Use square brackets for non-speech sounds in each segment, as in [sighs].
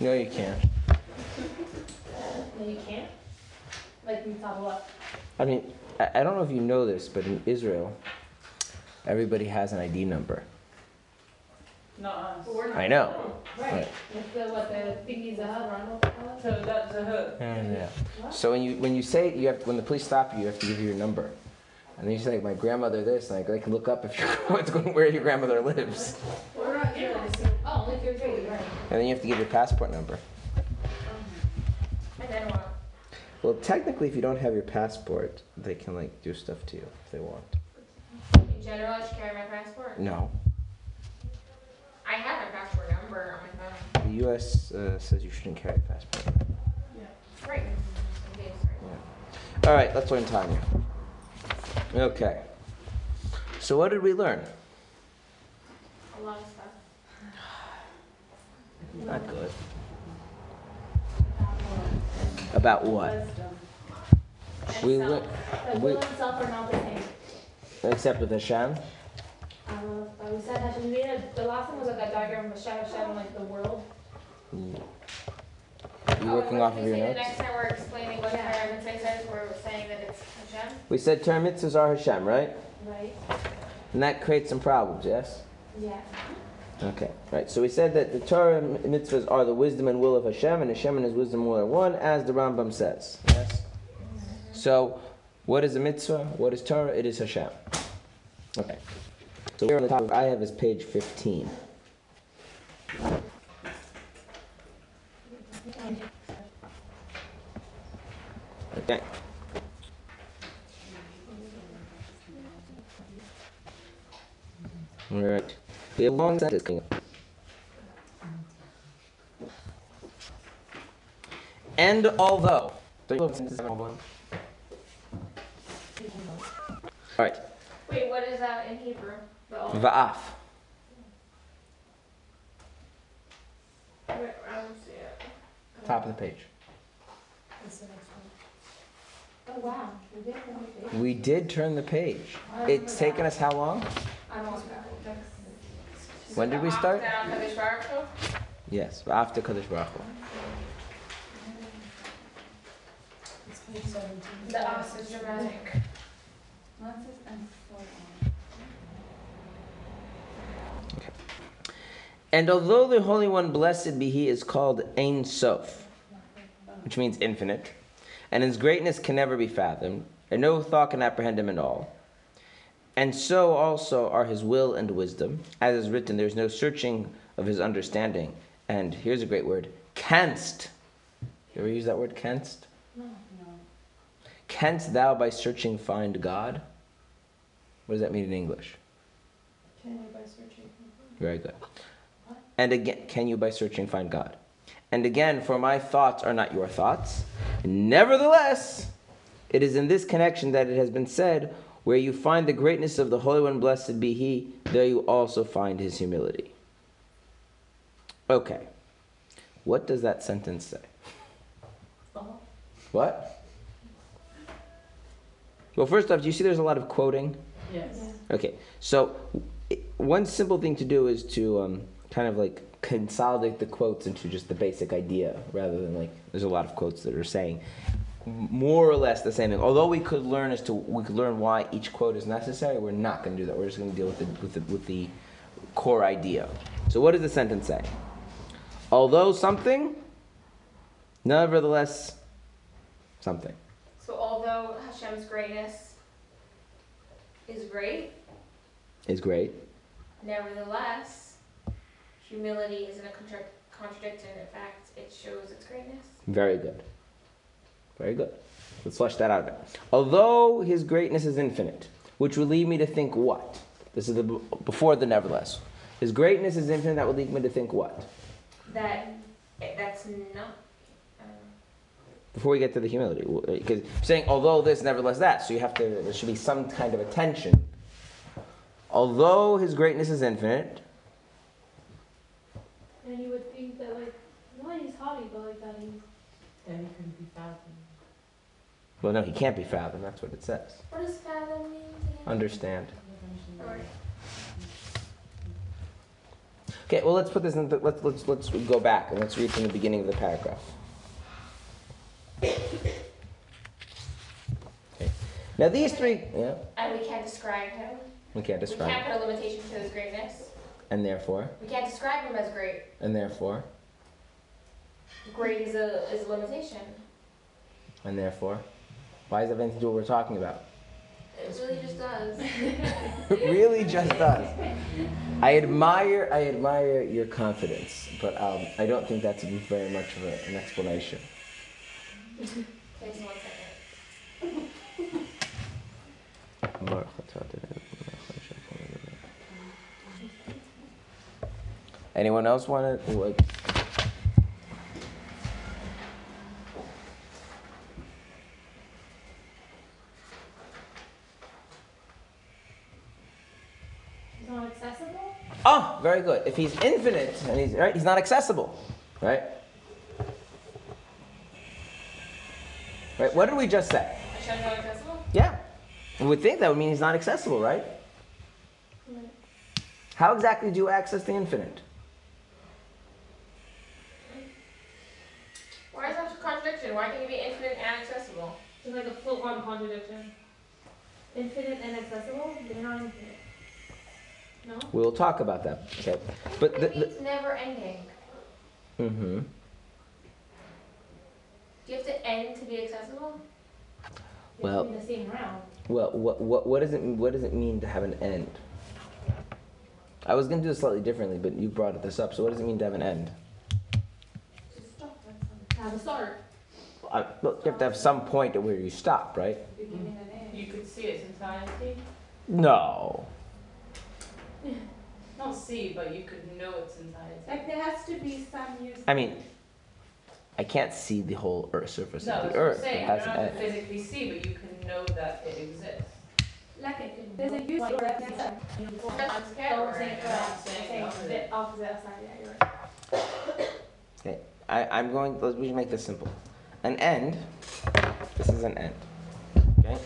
No, you can't. No, you can't? Like, you top what? I mean, I, I don't know if you know this, but in Israel, everybody has an ID number. Not us. But we're not- I know. Right. Right. Like the, what, the thingies that have So that's a hook. Yeah. What? So when you when you say you have when the police stop you, you have to give you your number. And then you say, like, my grandmother this, and like, they can look up if you're [laughs] what's going where your grandmother lives. We're not here. Oh, only third grade, right. And then you have to give your passport number. And then what? Well, technically, if you don't have your passport, they can like do stuff to you if they want. In general, I should carry my passport. No, I have my passport number on my phone. the U.S. Uh, says you shouldn't carry a passport. Yeah. Right. Okay, sorry. All right, let's learn Tanya. Okay. So what did we learn? A lot of stuff. Not good. About what? We self. went- The we- will and self are not the same. Except with Hashem. Uh, uh, we said Hashem, we made a, the last one was like a diagram of Hashem, Hashem, like the world. You Oh, working what off of your say notes? The next time we're explaining what Yeah. Torah Mitzvah says, we're saying that it's Hashem. We said Torah mitzvahs are Hashem, right? Right? And that creates some problems, yes? Yeah. Okay, right. So we said that the Torah mitzvahs are the wisdom and will of Hashem, and Hashem and His wisdom will are one, as the Rambam says. Yes. So, what is a mitzvah? What is Torah? It is Hashem. Okay. So here on the top, I have is page fifteen. Okay. All right. Have a long sentence coming up. And although. All right. Wait, what is that in Hebrew? Va'af. Wait, I don't see it. Top of the page. Oh, wow. We did finish it. We did turn the page. It's taken us how long? I don't know. When did we start? Down Kadosh Baruch Hu? Yes, after Kadosh Baruch Hu. The os is dramatic. And although the Holy One, blessed be He, is called Ein Sof, which means infinite, and His greatness can never be fathomed, and no thought can apprehend Him at all, and so also are His will and wisdom, as is written, there is no searching of His understanding. And here's a great word, canst. You ever use that word, canst? No. Canst thou by searching find God? What does that mean in English? Can you by searching? Very good. And again, can you by searching find God? And again, for my thoughts are not your thoughts. Nevertheless, it is in this connection that it has been said, where you find the greatness of the Holy One, blessed be He, there you also find His humility. Okay. What does that sentence say? What? Well, first off, do you see there's a lot of quoting? Yes. Okay, so one simple thing to do is to um, kind of like consolidate the quotes into just the basic idea rather than like there's a lot of quotes that are saying m- more or less the same thing. Although we could learn as to we could learn why each quote is necessary, we're not going to do that. We're just going to deal with the, with the with the core idea. So what does the sentence say? Although something, nevertheless something. So although Hashem's greatness is great, Is great. nevertheless, humility isn't a contra- contradiction. In fact, it shows its greatness. Very good. Very good. Let's flesh that out a bit. Although his greatness is infinite, which would lead me to think what? This is the before the nevertheless. His greatness is infinite. That would lead me to think what? That that's not. Um, Before we get to the humility, because saying although this, nevertheless that. So you have to. There should be some kind of attention. Although his greatness is infinite, And you would think that like, no, he's haughty, but like that he's. That he couldn't be fathomed. Well, no, he can't be fathomed. That's what it says. what does fathom mean? Understand. Okay, well, let's put this in, the, let's, let's, let's go back and let's read from the beginning of the paragraph. Okay. Now these three, yeah, And we can't describe him. we can't describe We can't put a limitation to his greatness. and therefore, We can't describe him as great. and therefore, Great is a, is a limitation. and therefore. Why does that have anything to do with what we're talking about? It really just does. It [laughs] really just does. [laughs] I admire, I admire your confidence, but um, I don't think that's very much of a, an explanation. Takes one second. [laughs] Anyone else want to like? Not accessible? Oh, very good. If he's infinite and he's right, he's not accessible, right? Right. What did we just say? Hashem's not accessible? Yeah. We would think that would mean he's not accessible, right? Right. How exactly do you access the infinite? Why is that a contradiction? Why can you be infinite and accessible? It's like a full-on contradiction. Infinite and accessible, they're not infinite. No? We'll talk about that. Okay. But the, It means never ending. mm-hmm. Do you have to end to be accessible? They Well- In the same round. Well, what, what, what does it what does it mean to have an end? I was going to do this slightly differently, but you brought this up. So what does it mean to have an end? Have a start. I, look, you have to have some point at where you stop, right? Beginning and end. You could see its entirety. No. Not see, but you could know its entirety. Like there has to be some use. I mean, I can't see the whole Earth surface No, of that's the what I'm Earth. It saying. You has don't an have to end. physically see, but you can know that it exists. Like it, there's a use for it. That's Don't category. say it, I'm saying saying opposite. the opposite side, yeah, you're right. I, I'm going. Let's, we should make this simple. An end. This is an end. Okay.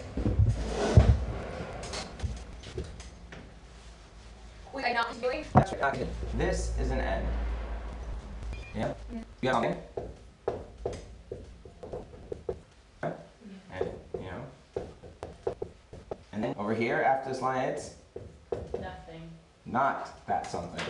Wait, I'm not doing? That's right. Okay. This is an end. Yeah. You got something? Right? And you know. And then over here, after this line, it's Nothing. not that something.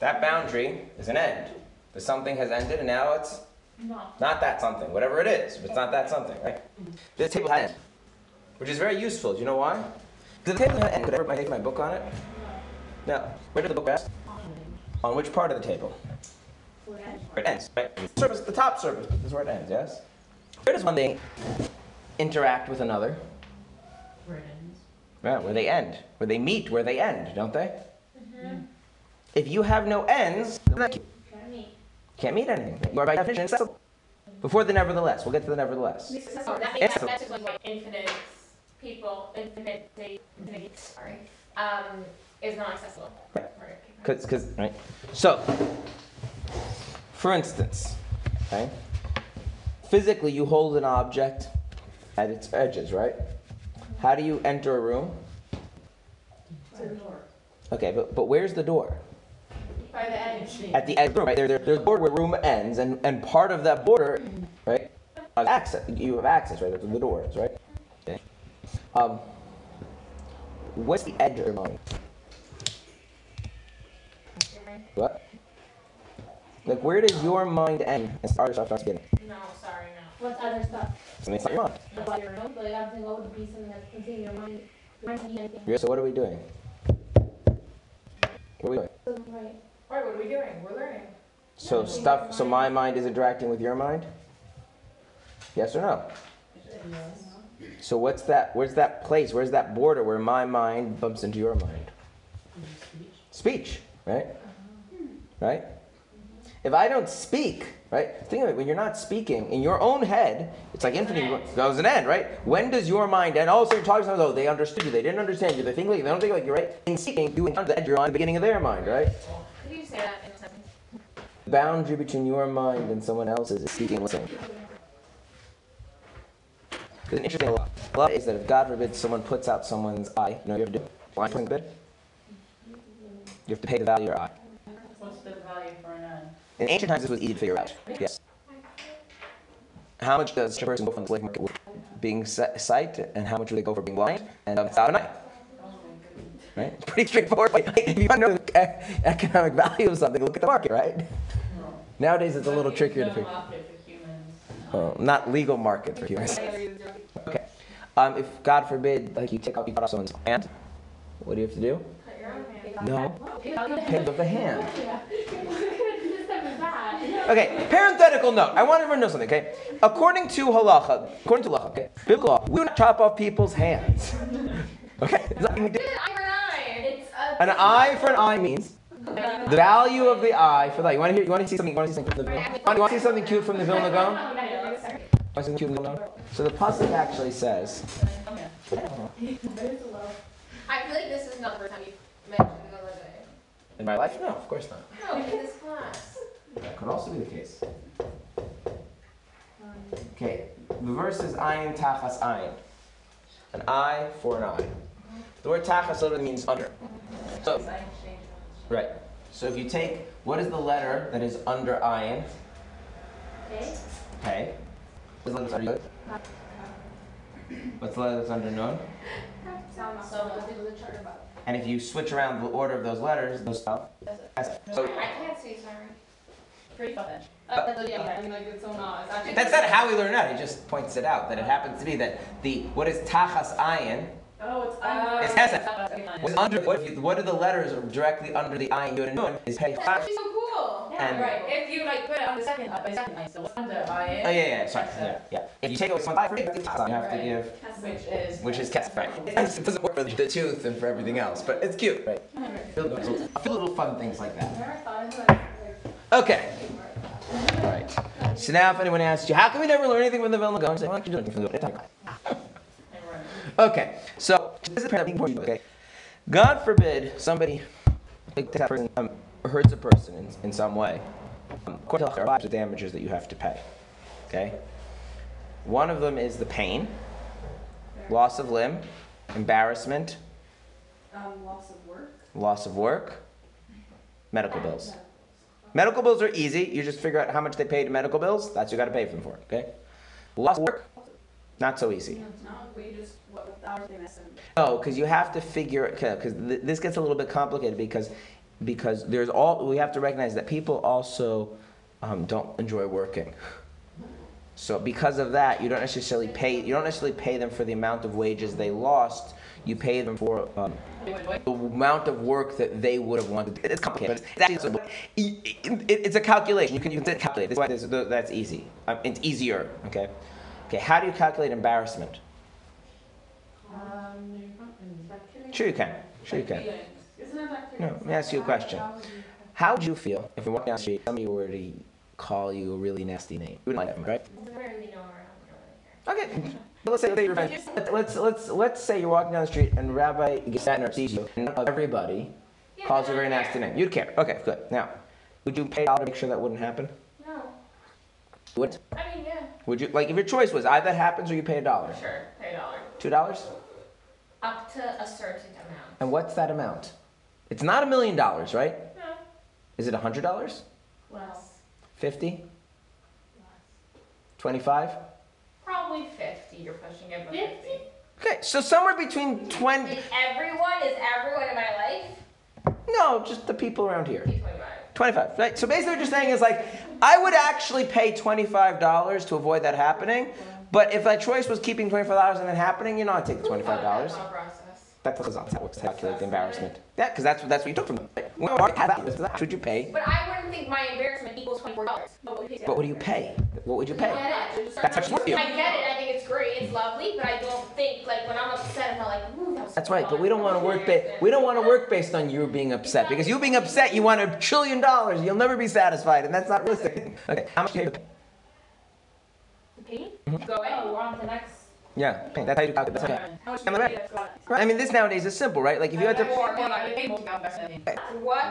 That boundary is an end. The something has ended, and now it's No. not that something, whatever it is. If it's not that something, right? Mm-hmm. This table has an end, which is very useful. Do you know why? Because the table an end. Could I ever take my book on it? No. Where did the book rest? On which part of the table? Where it ends, right? The surface, the top surface is where it ends. Yes. Where does one thing interact with another? Where it ends. Yeah, where they end, where they meet, where they end, don't they? Mm-hmm. If you have no ends, then you Can't meet. can't meet anything. You are by definition accessible. Before the nevertheless, we'll get to the nevertheless. Oh, that makes, that's just like infinite people, infinite, infinite, sorry, um, is not accessible. Right. Right. Cause, cause, right? So, for instance, okay, physically you hold an object at its edges, right? How do you enter a room? It's a door. Okay, but, but where's the door? By the edge. At the edge of the room, right? There, there, there's a border where room ends, and, and part of that border, right? Access. You have access, right? That's where the door is, right? Okay. Um, what's the edge of your mind? What? Like, where does your mind end and other stuff starts beginning? No, sorry, no. What's other stuff? I mean, it's not your mind. About your own, but I'm saying what would be something that's contained in your mind. Your mind can be anything. Yeah, so what are we doing? What are we doing? Right. Alright, what are we doing? We're learning. So stuff. So my mind is interacting with your mind. Yes or no? Yes. So what's that? Where's that place? Where's that border where my mind bumps into your mind? Speech, right? Right? If I don't speak, right? Think of it. When you're not speaking in your own head, it's like infinity goes an end, right? When does your mind end? All of a sudden, you're talking to someone. Oh, they understood you. They didn't understand you. They think like they don't think like you, right? In speaking, you encounter the edge you're on the beginning of their mind, right? Could you say that in a sentence? The boundary between your mind and someone else's is speaking listening. Because an interesting law, law is that if God forbid someone puts out someone's eye, you know you have to do? Blind person bid? You have to pay the value of your eye. What's the value for an eye? In ancient times, this was easy to figure out. Yes. How much does a person go from the slave market with being si- sight, and how much do they go for being blind and um, without an eye? Right? It's [laughs] pretty straightforward. Like, if you want to know the economic value of something, look at the market, right? No. Nowadays, it's a little trickier to figure. no market for humans. Well, not legal market for humans. Okay. Um, if God forbid, like you take out, you cut off someone's hand, what do you have to do? Cut your own hand. No, pay with the hand. This stuff is bad. Okay, parenthetical note. I want everyone to know something, okay? According to halacha, according to halacha, okay, biblical law, we do not chop off people's hands. [laughs] Okay? It's nothing. It's an eye for an eye. It's a. An eye for an eye means the value of the eye for that. You want to hear? You want to see something? You want to see something from the Vilna? You want to see something cute from the Vilna Gaon? No, no, sorry. Want to see something cute from the Vilna Gaon? So the pasuk actually says. I feel like this is not the first time you've mentioned the other. In my life? No, of course not. No, in this class. That could also be the case. Okay, the verse is ayin tachas ayin. An eye for an eye. The word tachas literally means under. So, right. So if you take, what is the letter that is under ayin? Okay. Okay. What's the letter that's under yod? What's the letter that's under nun? So, let's do the chart about. And if you switch around the order of those letters, those spell. So I can't see, sorry. Pretty fun. Uh, yeah, I mean, like, it's so not, it's that's not how we learn that. He just points it out that it happens to be that the what is tachas ayin Oh, it's Uh, It's Hesed. Was under what, you, what are the letters directly under the ayin yud and nun is pei That's so cool. Yeah, And- right. If you like put it on the second eye, by second eye, so what's under eye? Oh yeah, yeah, sorry, yeah, yeah. If you take away one eye, you have to Right. give, Which is. which is kes, right? [laughs] It doesn't work for the tooth and for everything else, but it's cute, right? I feel little fun things like that. Never thought of it, like, Okay, all right. So now, if anyone asks you, how come we never learn anything from the Vilna Gaon? Say, why don't you do anything from the Vilna Gaon? Okay, so this is pretty important. Okay, God forbid somebody like that person um, hurts a person in, in some way. Um, according to there are damages that you have to pay. Okay, one of them is the pain, loss of limb, embarrassment, um, loss of work. loss of work, medical bills. Medical bills are easy. You just figure out how much they pay to medical bills. That's what you got to pay them for. Okay, loss of work, not so easy. No, we just, what, with hours they miss and. No, because you have to figure because th- this gets a little bit complicated because because there's all we have to recognize that people also um, don't enjoy working. So because of that, you don't necessarily pay you don't necessarily pay them for the amount of wages they lost. You pay them for um, the amount of work that they would have wanted. It's complicated. It's, actually, it- it- it's a calculation. You can you can calculate. That's why that's easy. Um, it's easier. Okay. Okay. How do you calculate embarrassment? Um, Sure you can. Sure you can. Isn't it like? No, let me ask you a question. How would you feel if you walked down the street, and somebody were to call you a really nasty name? You wouldn't like that, right? I don't really know around. Okay. But let's say, let's you're friends. Let's let's let's say you're walking down the street and Rabbi Gesatner sees you and everybody calls you a very nasty name. You'd care. Okay, good. Now, would you pay out to make sure that wouldn't happen? No. Would I mean, yeah, would you like if your choice was either that happens or you pay a dollar? sure, pay a dollar. Two dollars? Up to a certain amount. And what's that amount? It's not a million dollars, right? No. Is it a hundred dollars? Less. Fifty? Twenty-five? Probably fifty, you're pushing it, but fifty. Okay, so somewhere between twenty. Is everyone, is everyone in my life? No, just the people around here. Be twenty-five. right? So basically, what you're saying is like, I would actually pay $25 to avoid that happening, but if my choice was keeping $25 and then happening, you know, I'd take the $25. Process. That doesn't how it works to calculate the embarrassment. Yeah, because that's, that's what you took from them. When you have that, should you pay? But I wouldn't think my embarrassment equals twenty-four dollars. But what do you pay? What would you pay? it. That's much more for you. I get it, I think it's great, it's lovely, but I don't think, like, when I'm upset, I'm not like, ooh, that was. That's right, but we don't want to work ba- we don't want to work based on you being upset because you being upset, you want a trillion dollars, you'll never be satisfied, and that's not realistic. Okay, how much do you pay? Pain? Mm-hmm. Go away. Oh, we're on to the next. Yeah, pay. that's how you calculate. That's okay. How much Am I right? Right, I mean, this nowadays is simple, right? Like if you had to. What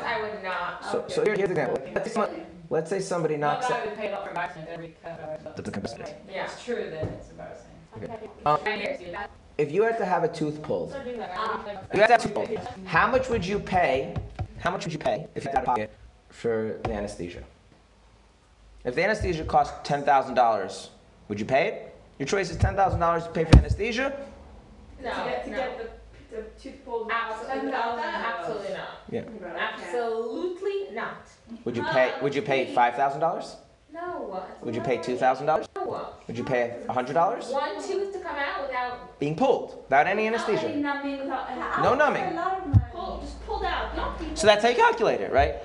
I would not. So, so here, here's an example. Let's say, someone- let's somebody knocks Not that out. I would pay a lot for embarrassment every cut. That's a comparison. Yeah. It's true that it's embarrassing. Um, Right here, see? If you had to have a tooth pulled, Start doing that. Um, right? you had to have a tooth pulled, how much would you pay? How much would you pay if you had a pocket for the anesthesia? If the anesthesia cost ten thousand dollars, would you pay it? Your choice is ten thousand dollars to pay for anesthesia. No, To get, to no. get the, the tooth pulled. Absolutely, without absolutely not. Yeah. Absolutely not. Would you pay? Would you pay five thousand dollars? No. Would you pay two thousand dollars? No. Would you pay hundred dollars? One tooth to come out without Being pulled without any anesthesia. numbing, without. No numbing. pulled, just pulled out. Not people. So that's how you calculate it, right?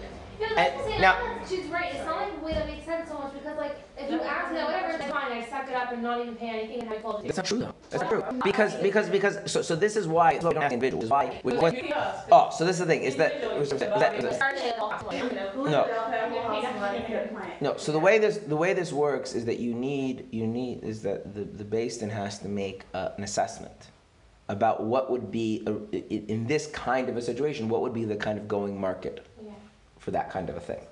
Yeah, And that's the now- Now, she's right. It's not like a way that makes sense so much because, like, if you ask me that, whatever, that's fine. I suck it up and not even pay anything and I pull it. That's not true though. That's not true. Because because because so so this is why so we don't ask individuals. Why? we- But what- you ask. oh, so this is the thing. Is that is that, is that Start it all, you know. No. No. No, so the way this the way this works is that you need you need is that the the Beis Din has to make uh, an assessment about what would be a, i- in this kind of a situation what would be the kind of going market Yeah. For that kind of a thing.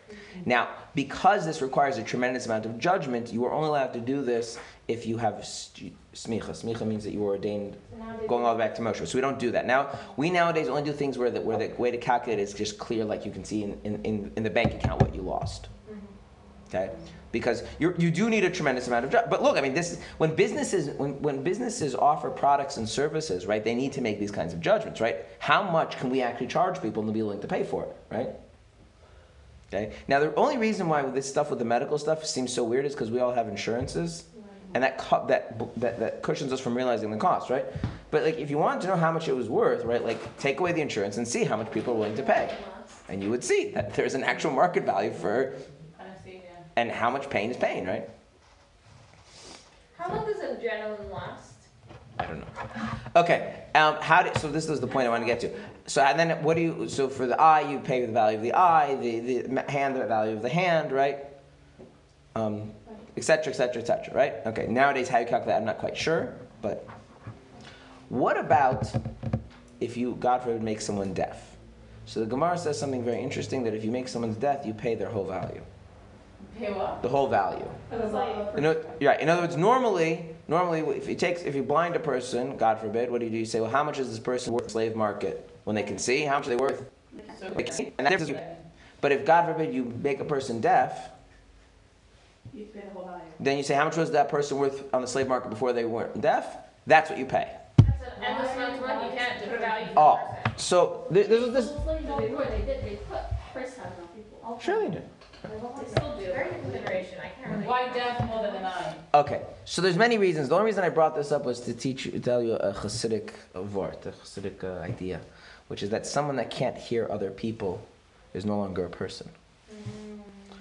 Now, because this requires a tremendous amount of judgment, you are only allowed to do this if you have smicha. Smicha means that you were ordained going all the way back to Moshe. So we don't do that. Now, we nowadays only do things where the, where the way to calculate is just clear, like you can see in, in, in, in the bank account what you lost. Mm-hmm. Okay? Because you you do need a tremendous amount of, ju- but look, I mean, this is, when businesses, when, when businesses offer products and services, right, they need to make these kinds of judgments, right? How much can we actually charge people and be willing to pay for it, right? Okay? Now, the only reason why this stuff with the medical stuff seems so weird is because we all have insurances and that, cu- that, that, that cushions us from realizing the cost, right? But like, if you wanted to know how much it was worth, right, like take away the insurance and see how much people are willing to pay, and you would see that there's an actual market value for and how much pain is pain, right? How long does adrenaline last? I don't know. Okay, um, how do, so this is the point I want to get to. So and then what do you? So for the eye, you pay the value of the eye, the the hand, the value of the hand, right? Um, et cetera, et cetera, et cetera, right? Okay. Nowadays, how you calculate, I'm not quite sure, but what about if you, God forbid, make someone deaf? So the Gemara says something very interesting that if you make someone's deaf, you pay their whole value, Pay what? the whole value. Like- You know, right. In other words, normally, normally, if you take, if you blind a person, God forbid, what do you do? You say, well, how much is this person worth in slave market? When they can see, how much are they worth? So They can see. And that's. But if God forbid you make a person deaf, You pay the whole value. then you say, how much was that person worth on the slave market before they weren't deaf? That's what you pay. That's an endless amount of money. You can't put oh. a value for Oh, a person. so this, this was this. Slaves all before they did. They put first time on people. all the Sure they did. They do. Very new generation. I can't really. Why deaf more than an eye? Okay, so there's many reasons. The only reason I brought this up was to teach you, tell you a Hasidic vort, a Hasidic uh, idea, which is that someone that can't hear other people is no longer a person.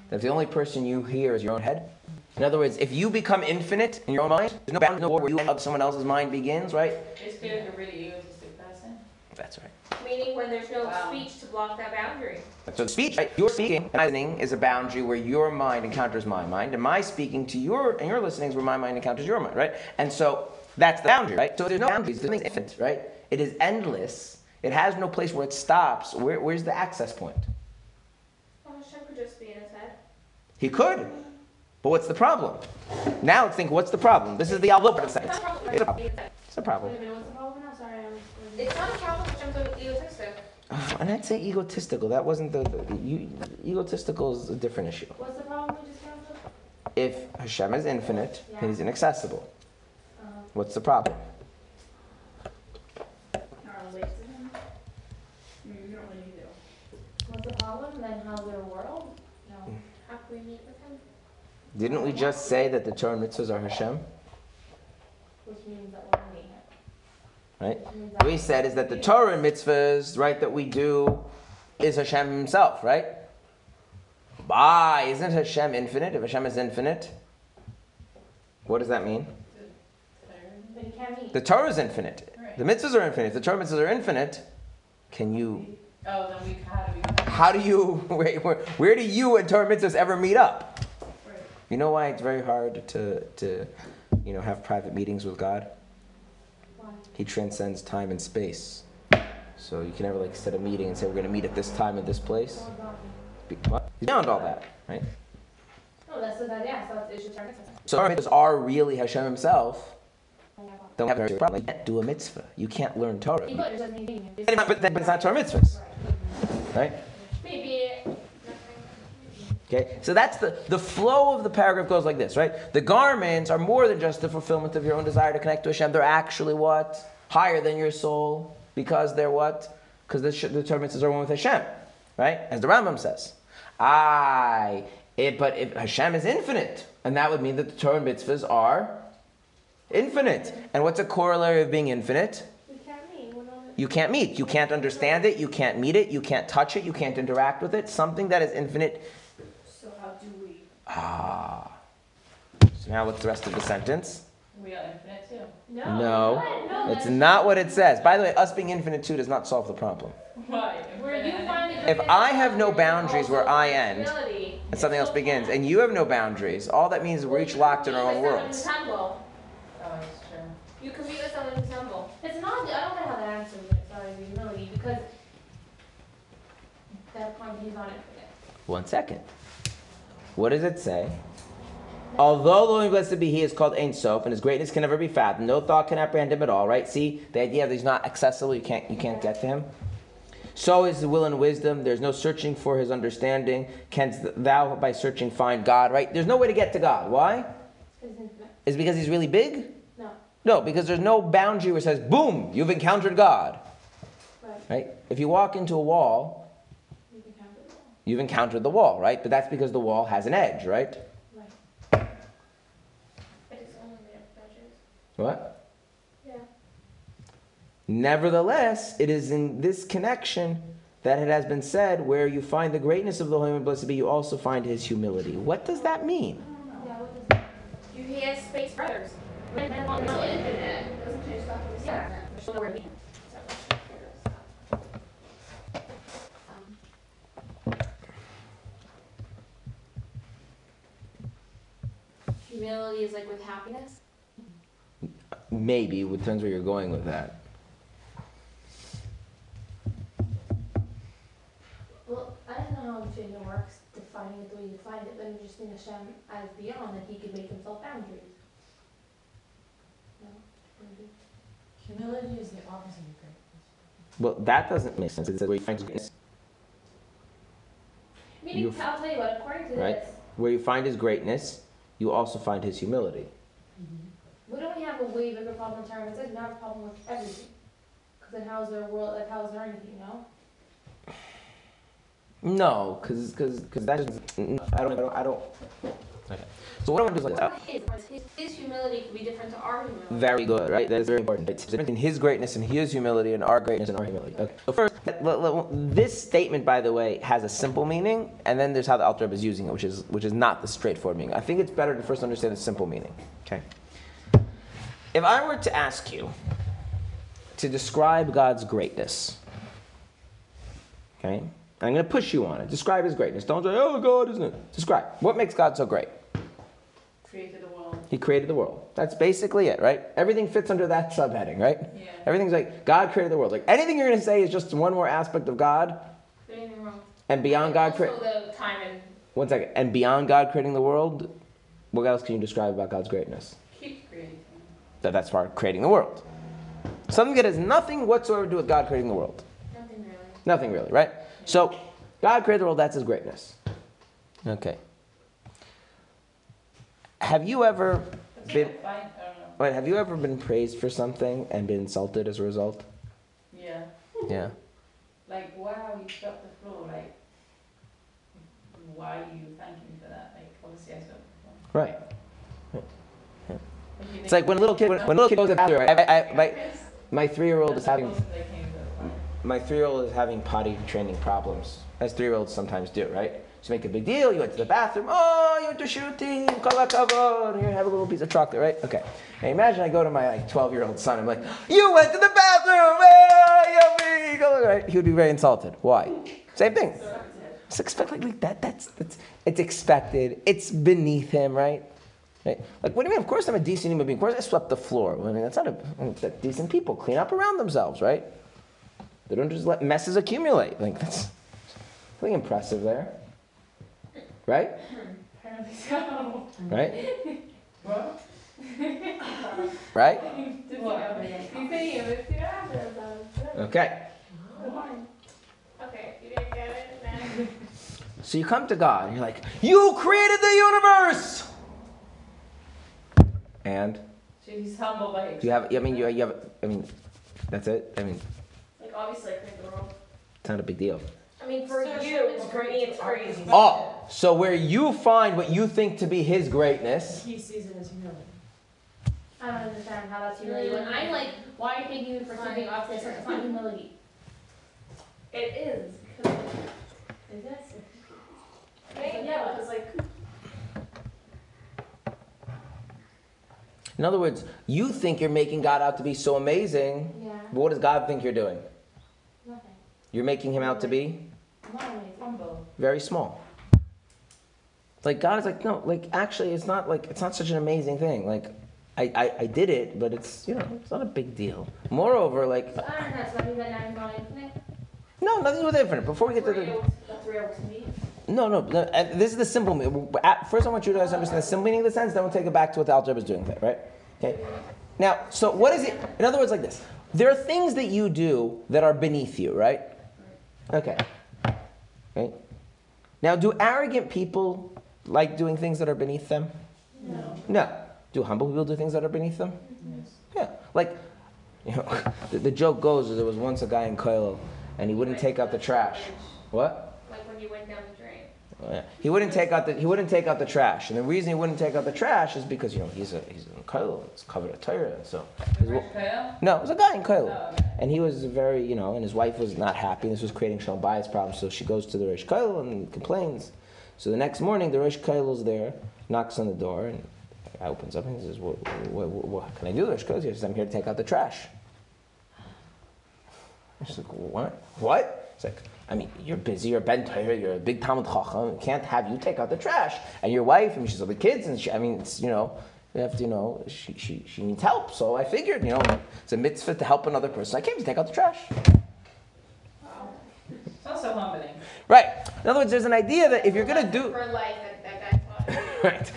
That the only person you hear is your own head. In other words, if you become infinite in your own mind, there's no boundary, no where you end up, someone else's mind begins, right? Basically like a really egotistic person. That's right. Meaning when there's no Wow. speech to block that boundary. So speech, right? Your speaking and my listening is a boundary where your mind encounters my mind, and my speaking to your and your listening is where my mind encounters your mind, right? And so that's the boundary, right? So there's no boundaries. There's infinite, right? It is endless. It has no place where it stops. Where, where's the access point? Oh, Hashem could just be in his head. He could, but what's the problem? Now let's think. What's the problem? This is the Aldo part of the It's a problem. It's a problem. It's a- It's a problem. Wait a minute, what's the problem now? Sorry, I was. It's not a problem. Hashem's egotistic. Uh, [sighs] and I'd say egotistical. That wasn't the, the you, egotistical is a different issue. What's the problem we just found? If Hashem is infinite, Yeah. He's inaccessible. Um, What's the problem? Not relate to him. I mean, you don't really need to. what's the problem? Then how's their world? No. How can we meet with him? Didn't we just say that the Torah and mitzvahs are Hashem? Which means that we're meeting it. Right? We said is that the Torah and mitzvahs, right, that we do is Hashem Himself, right? Why? Isn't Hashem infinite? If Hashem is infinite, what does that mean? But you can't meet. The Torah is infinite. The mitzvahs are infinite. The Torah mitzvahs are infinite, can you, Oh, then we how do we? how do you, [laughs] where, where, where do you and Torah mitzvahs ever meet up? Right. You know why it's very hard to, to you know, have private meetings with God? He transcends time and space. So you can never like set a meeting and say we're going to meet at this time at this place. Well, God. Be- what? He's beyond all that, right? No, that's the yeah. So it's just our So our mitzvahs are really Hashem Himself, then we have a problem. You can't do a mitzvah. You can't learn Torah. But it doesn't. But, then- but it's not Torah mitzvahs, right? Okay, so that's the, the flow of the paragraph goes like this, right? The garments are more than just the fulfillment of your own desire to connect to Hashem. They're actually what? Higher than your soul because they're what? Because the, sh- the Torah mitzvahs are one with Hashem, right? As the Rambam says. Aye, it, but if Hashem is infinite, and that would mean that the Torah mitzvahs are infinite. And what's a corollary of being infinite? We can't meet, we're not. You can't meet. You can't understand it. You can't meet it. You can't touch it. You can't interact with it. Something that is infinite So how do we? Ah. So now what's the rest of the sentence? We are infinite too. No. No. No, It's that's- not what it says. By the way, us being infinite too does not solve the problem. Why? Where you find and the If I have no boundaries where I end, and something else begins, and you have no boundaries, all that means we're each locked in our own worlds. Oh, it's true. You can meet with someone who's humble. It's not, I don't know how that answers it, sorry, the humility, because that point, he's not infinite. One second. What does it say? Although the only blessed be He is called Ein Sof, and His greatness can never be fathomed, no thought can apprehend Him at all. Right? See the idea that He's not accessible. You can't you can't get to Him. So is the will and wisdom. There's no searching for His understanding. Canst thou by searching find God? Right? There's no way to get to God. Why? Is it because He's really big? No, No, because there's no boundary where it says, "Boom, you've encountered God." right, Right? If you walk into a wall, you can count it all, you've encountered the wall. Right? But that's because the wall has an edge. Right? right, But it's only made of edges. What? yeah. Nevertheless, it is in this connection that it has been said, where you find the greatness of the Holy and Blessed be, you also find his humility. What does that mean? Yeah, what does that? You, he has space for others. When it's not infinite, it doesn't change stuff. Yeah. There's still nowhere to be. Humility is like with happiness? Maybe, it depends where you're going with that. Well, I don't know how infinite works, defining it the way you define it, but I'm just thinking Hashem as beyond, that he could make himself boundaries. No? Maybe. Humility is the opposite of greatness. Well, that doesn't make sense. It says where you find greatness, Meaning, You've- I'll tell you what, according to Right. this, where you find his greatness, you also find his humility. wouldn't we don't have a way bigger problem in terms, it says we have a problem with everything? Cause then how's there a world, like how's there anything, no? No, because because because that doesn't. I don't. I don't. I don't. Okay. So what I want to do is like, His, his, humility could be different to our humility. Very good, right? That's very important. It's different in his greatness and his humility and our greatness and our humility. Okay. So first, this statement, by the way, has a simple meaning, and then there's how the Alter Rebbe is using it, which is which is not the straightforward meaning. I think it's better to first understand the simple meaning. Okay. If I were to ask you to describe God's greatness, okay, I'm going to push you on it. Describe His greatness. Don't say, "Oh, God, isn't it?" Describe what makes God so great. Created the world. He created the world. That's basically it, right? Everything fits under that subheading, right? Yeah. Everything's like God created the world. Like anything you're going to say is just one more aspect of God, and beyond God creating. Also the time and One second. And beyond God creating the world, what else can you describe about God's greatness? Keeps creating. That that's part of creating the world. Something that has nothing whatsoever to do with God creating the world. Nothing really. Nothing really, right? So God created the world. That's His greatness. Okay. Have you ever been? fine. I don't know. Wait, have you ever been praised for something and been insulted as a result? Yeah. Yeah. Like, wow, you swept the floor. Like, why are you thank me for that? Like, obviously I swept the floor. Right. You It's like when a little kid when, when a little kid goes to the bathroom. I, I, I, my my three year old is having They came to the fire. my three year old is having potty training problems, as three year olds sometimes do, right? So make a big deal. You went to the bathroom. Oh, you to shooting. Kol hakavod. Here, have a little piece of chocolate, right? Okay. Now imagine I go to my like twelve year old son. I'm like, you went to the bathroom. Oh, yummy. Right? He would be very insulted. Why? Same thing. It's expected like that. That's that's it's expected. It's beneath him, right? Right? Like, what do you mean? Of course, I'm a decent human being. Of course, I swept the floor. I mean, that's not a that decent people clean up around themselves, right? They don't just let messes accumulate. Like that's something impressive there, right? Apparently so. Right? What? Right? Okay. Okay, you didn't get it, then. So you come to God and you're like, You created the universe! And She's humble by do you have, I mean, you, you have, I mean, that's it? I mean, Like, obviously, I created the world. it's not a big deal. I mean, for So you, it's for me, it's crazy. Oh, so where you find what you think to be his greatness, He sees it as humility. I don't understand how that's humility. When I'm mm-hmm. like, why are you taking me for something off this? It's not humility. It is. Is it? Okay, yeah, because like, in other words, you think you're making God out to be so amazing, Yeah. but what does God think you're doing? Nothing. You're making him out to be Not amazing. humble. Very small. Like God is like, no, like actually it's not like it's not such an amazing thing. Like I, I, I did it, but it's you know, it's not a big deal. Moreover, like don't no, nothing with infinite. Before we get to the no, no, no uh, this is the simple meaning. First, I want you guys to understand the simple meaning of the sentence. Then we'll take it back to what the Alter Rebbe is doing there, right? Okay. Now, so what is it? In other words, like this: there are things that you do that are beneath you, right? Okay. Right. Now, do arrogant people like doing things that are beneath them? No. No. Do humble people do things that are beneath them? Yes. Yeah. Like, you know, [laughs] the, the joke goes is there was once a guy in Kollel and he wouldn't take out the trash. What? Like when you went down the. He wouldn't take out the he wouldn't take out the trash, and the reason he wouldn't take out the trash is because you know he's a he's in Kollel, it's covered in Torah, so no, it was a guy in Kollel, Oh, okay. and he was very you know, and his wife was not happy. This was creating shalom bayis problems, so she goes to the Rosh Kollel and complains. So the next morning, the Rosh Kollel's there, knocks on the door, and the opens up and he says, "What, what, what, what can I do?" The Rosh Kollel says, "I'm here to take out the trash." [gasps] She's like, "What? What?" It's like, I mean, you're busy, you're Ben Torah, you're a big Talmud Chacham, can't have you take out the trash. And your wife, I mean, she's all the kids, and she, I mean, it's, you know, you have to, you know, she, she, she needs help. So I figured, you know, it's a mitzvah to help another person. I came to take out the trash. Wow. It's also humbling. Right. In other words, there's an idea that if you're going to do. For life, that, that guy [laughs] right.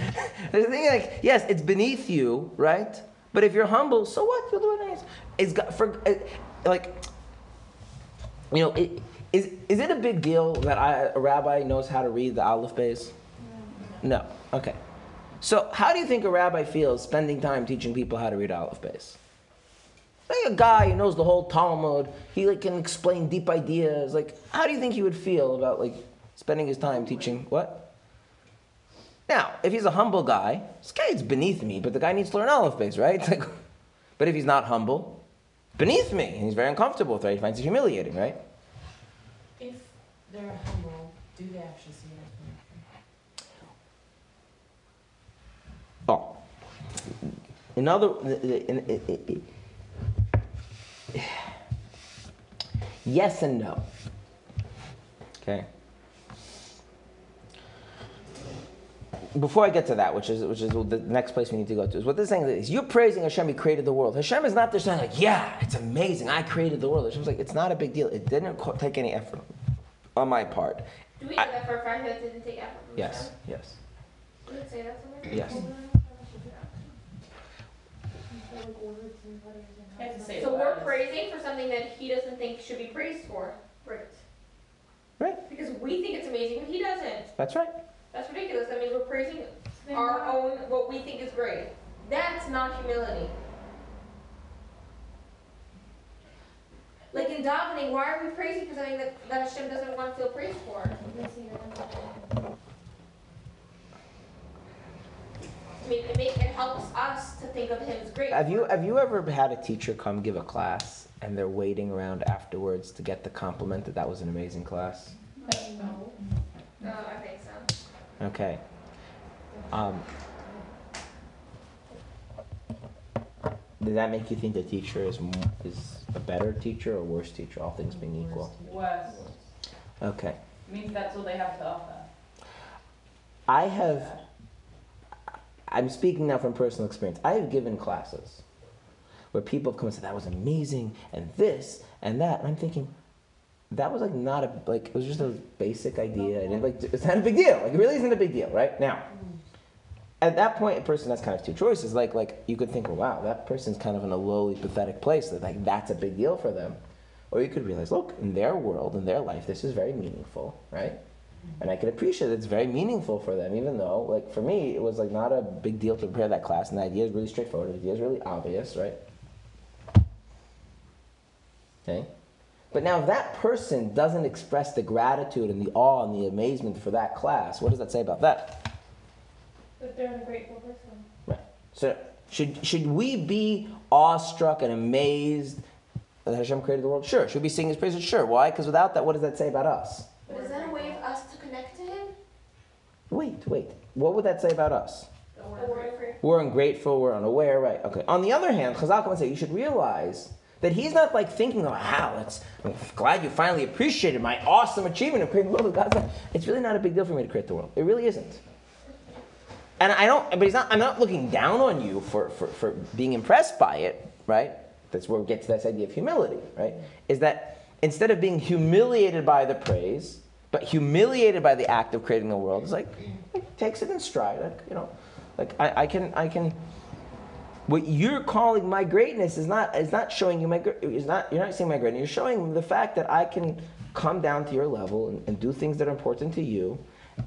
There's a thing like, yes, it's beneath you, right? But if you're humble, so what? You'll do it nice. It's got, for, uh, like, you know, it, is, is it a big deal that I, a rabbi knows how to read the Aleph Beis? No. Okay. So, how do you think a rabbi feels spending time teaching people how to read Aleph Beis? Like a guy who knows the whole Talmud, he like can explain deep ideas. Like, how do you think he would feel about like spending his time teaching what? Now, if he's a humble guy, this guy is beneath me, but the guy needs to learn Aleph Beis, right? [laughs] Like, but if he's not humble, beneath me, and he's very uncomfortable with it, he finds it humiliating, right? They're humble, do they actually see? Oh. In other, in, in, in, yes and no. Okay. Before I get to that, which is which is the next place we need to go to, is what this saying is you're praising Hashem, He created the world. Hashem is not just saying like, yeah, it's amazing, I created the world. Hashem's like, it's not a big deal. It didn't take any effort on my part. Do we know that for a fact that didn't take effort from Yes, them? yes, Did it say that somewhere? yes. I have to say So we're praising for something that he doesn't think should be praised for. Right. Right. Because we think it's amazing, but he doesn't. That's right. That's ridiculous. That means we're praising our own, what we think is great. That's not humility. Like in davening, why are we praising for something that, that Hashem doesn't want to feel praised for? I mean, it, make, it helps us to think of him as great. Have you have you ever had a teacher come give a class and they're waiting around afterwards to get the compliment that that was an amazing class? No, I think so. Okay. Um, does that make you think the teacher is m- is a better teacher or worse teacher, all things being equal? Worse. Okay. Means that's all they have to offer. I have. I'm speaking now from personal experience. I have given classes where people have come and said that was amazing and this and that, and I'm thinking that was like not a like it was just a basic idea. And like it's not a big deal. Like it really isn't a big deal, right? Now, at that point, a person has kind of two choices. Like, like you could think, well, wow, that person's kind of in a lowly, pathetic place. That like that's a big deal for them. Or you could realize, look, in their world, in their life, this is very meaningful, right? And I can appreciate it's very meaningful for them, even though, like, for me, it was like not a big deal to prepare that class, and the idea is really straightforward. The idea is really obvious, right? Okay. But now, if that person doesn't express the gratitude and the awe and the amazement for that class, what does that say about that? But they're a grateful person. Right. So should should we be awestruck and amazed that Hashem created the world? Sure. Should we sing His praises? Sure. Why? Because without that, what does that say about us? But is that a way of us to connect to him? Wait, wait. What would that say about us? The word for We're ungrateful. We're unaware. Right. Okay. On the other hand, Chazal comes and say you should realize that he's not like thinking, "Oh, how, it's, I'm glad you finally appreciated my awesome achievement of creating the world." God's like, it's really not a big deal for me to create the world. It really isn't. And I don't. But he's not. I'm not looking down on you for for, for being impressed by it. Right. That's where we get to this idea of humility. Right. Is that instead of being humiliated by the praise, but humiliated by the act of creating the world, it's like, like takes it in stride. Like you know, like I, I can I can what you're calling my greatness is not is not showing you my is not you're not saying my greatness you're showing the fact that i can come down to your level and, and do things that are important to you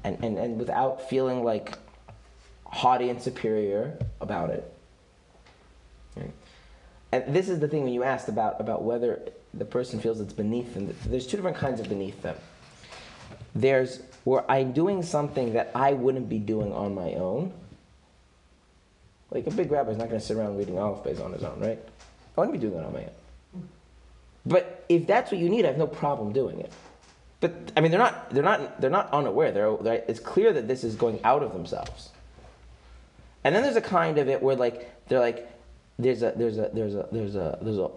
and, and, and without feeling like haughty and superior about it Right? and this is the thing when you asked about about whether the person feels it's beneath them there's two different kinds of beneath them there's where i'm doing something that i wouldn't be doing on my own like a big rabbi is not going to sit around reading Aleph Beis on his own, right? I wouldn't be doing that on my own. But if that's what you need, I have no problem doing it. But I mean, they're not they're not they're not unaware. They're, they're it's clear that this is going out of themselves. And then there's a kind of it where like they're like there's a there's a there's a there's a there's a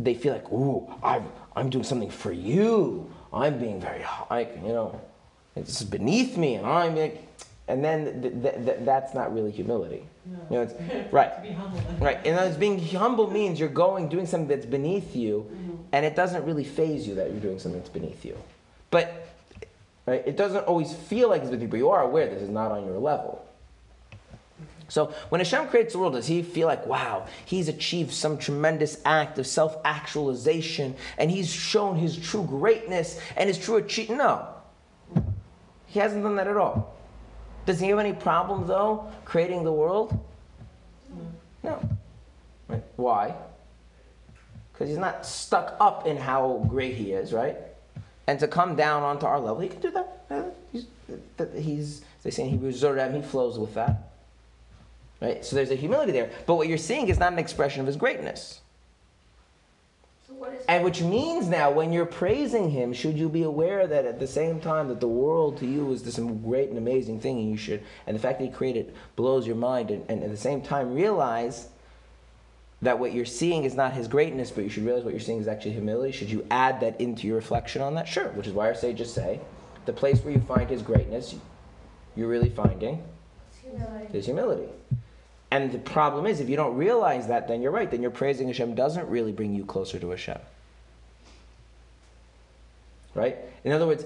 they feel like ooh I'm I'm doing something for you. I'm being very like you know it's beneath me, and I'm like, and then th- th- th- that's not really humility. No. You know, it's, right, [laughs] To be humble. right. And as being humble means you're going doing something that's beneath you, mm-hmm. and it doesn't really phase you that you're doing something that's beneath you. But right, it doesn't always feel like it's with you, but you are aware this is not on your level. So when Hashem creates the world, does he feel like, wow, he's achieved some tremendous act of self-actualization, and he's shown his true greatness and his true achievement? No. He hasn't done that at all. Does he have any problem, though, creating the world? No. Right. Why? Because he's not stuck up in how great he is, right? And to come down onto our level, he can do that. He's, that- he's they say in Hebrew, Zorem, he flows with that. Right? So there's a humility there. But what you're seeing is not an expression of his greatness. So And which means now, when you're praising him, should you be aware that at the same time that the world to you is this great and amazing thing, and you should, and the fact that he created it blows your mind, and, and at the same time realize that what you're seeing is not his greatness, but you should realize what you're seeing is actually humility. Should you add that into your reflection on that? Sure. Which is why our sages say, the place where you find his greatness, you're really finding humility. is humility. And the problem is, if you don't realize that, then you're right. Then your praising Hashem doesn't really bring you closer to Hashem. Right? In other words,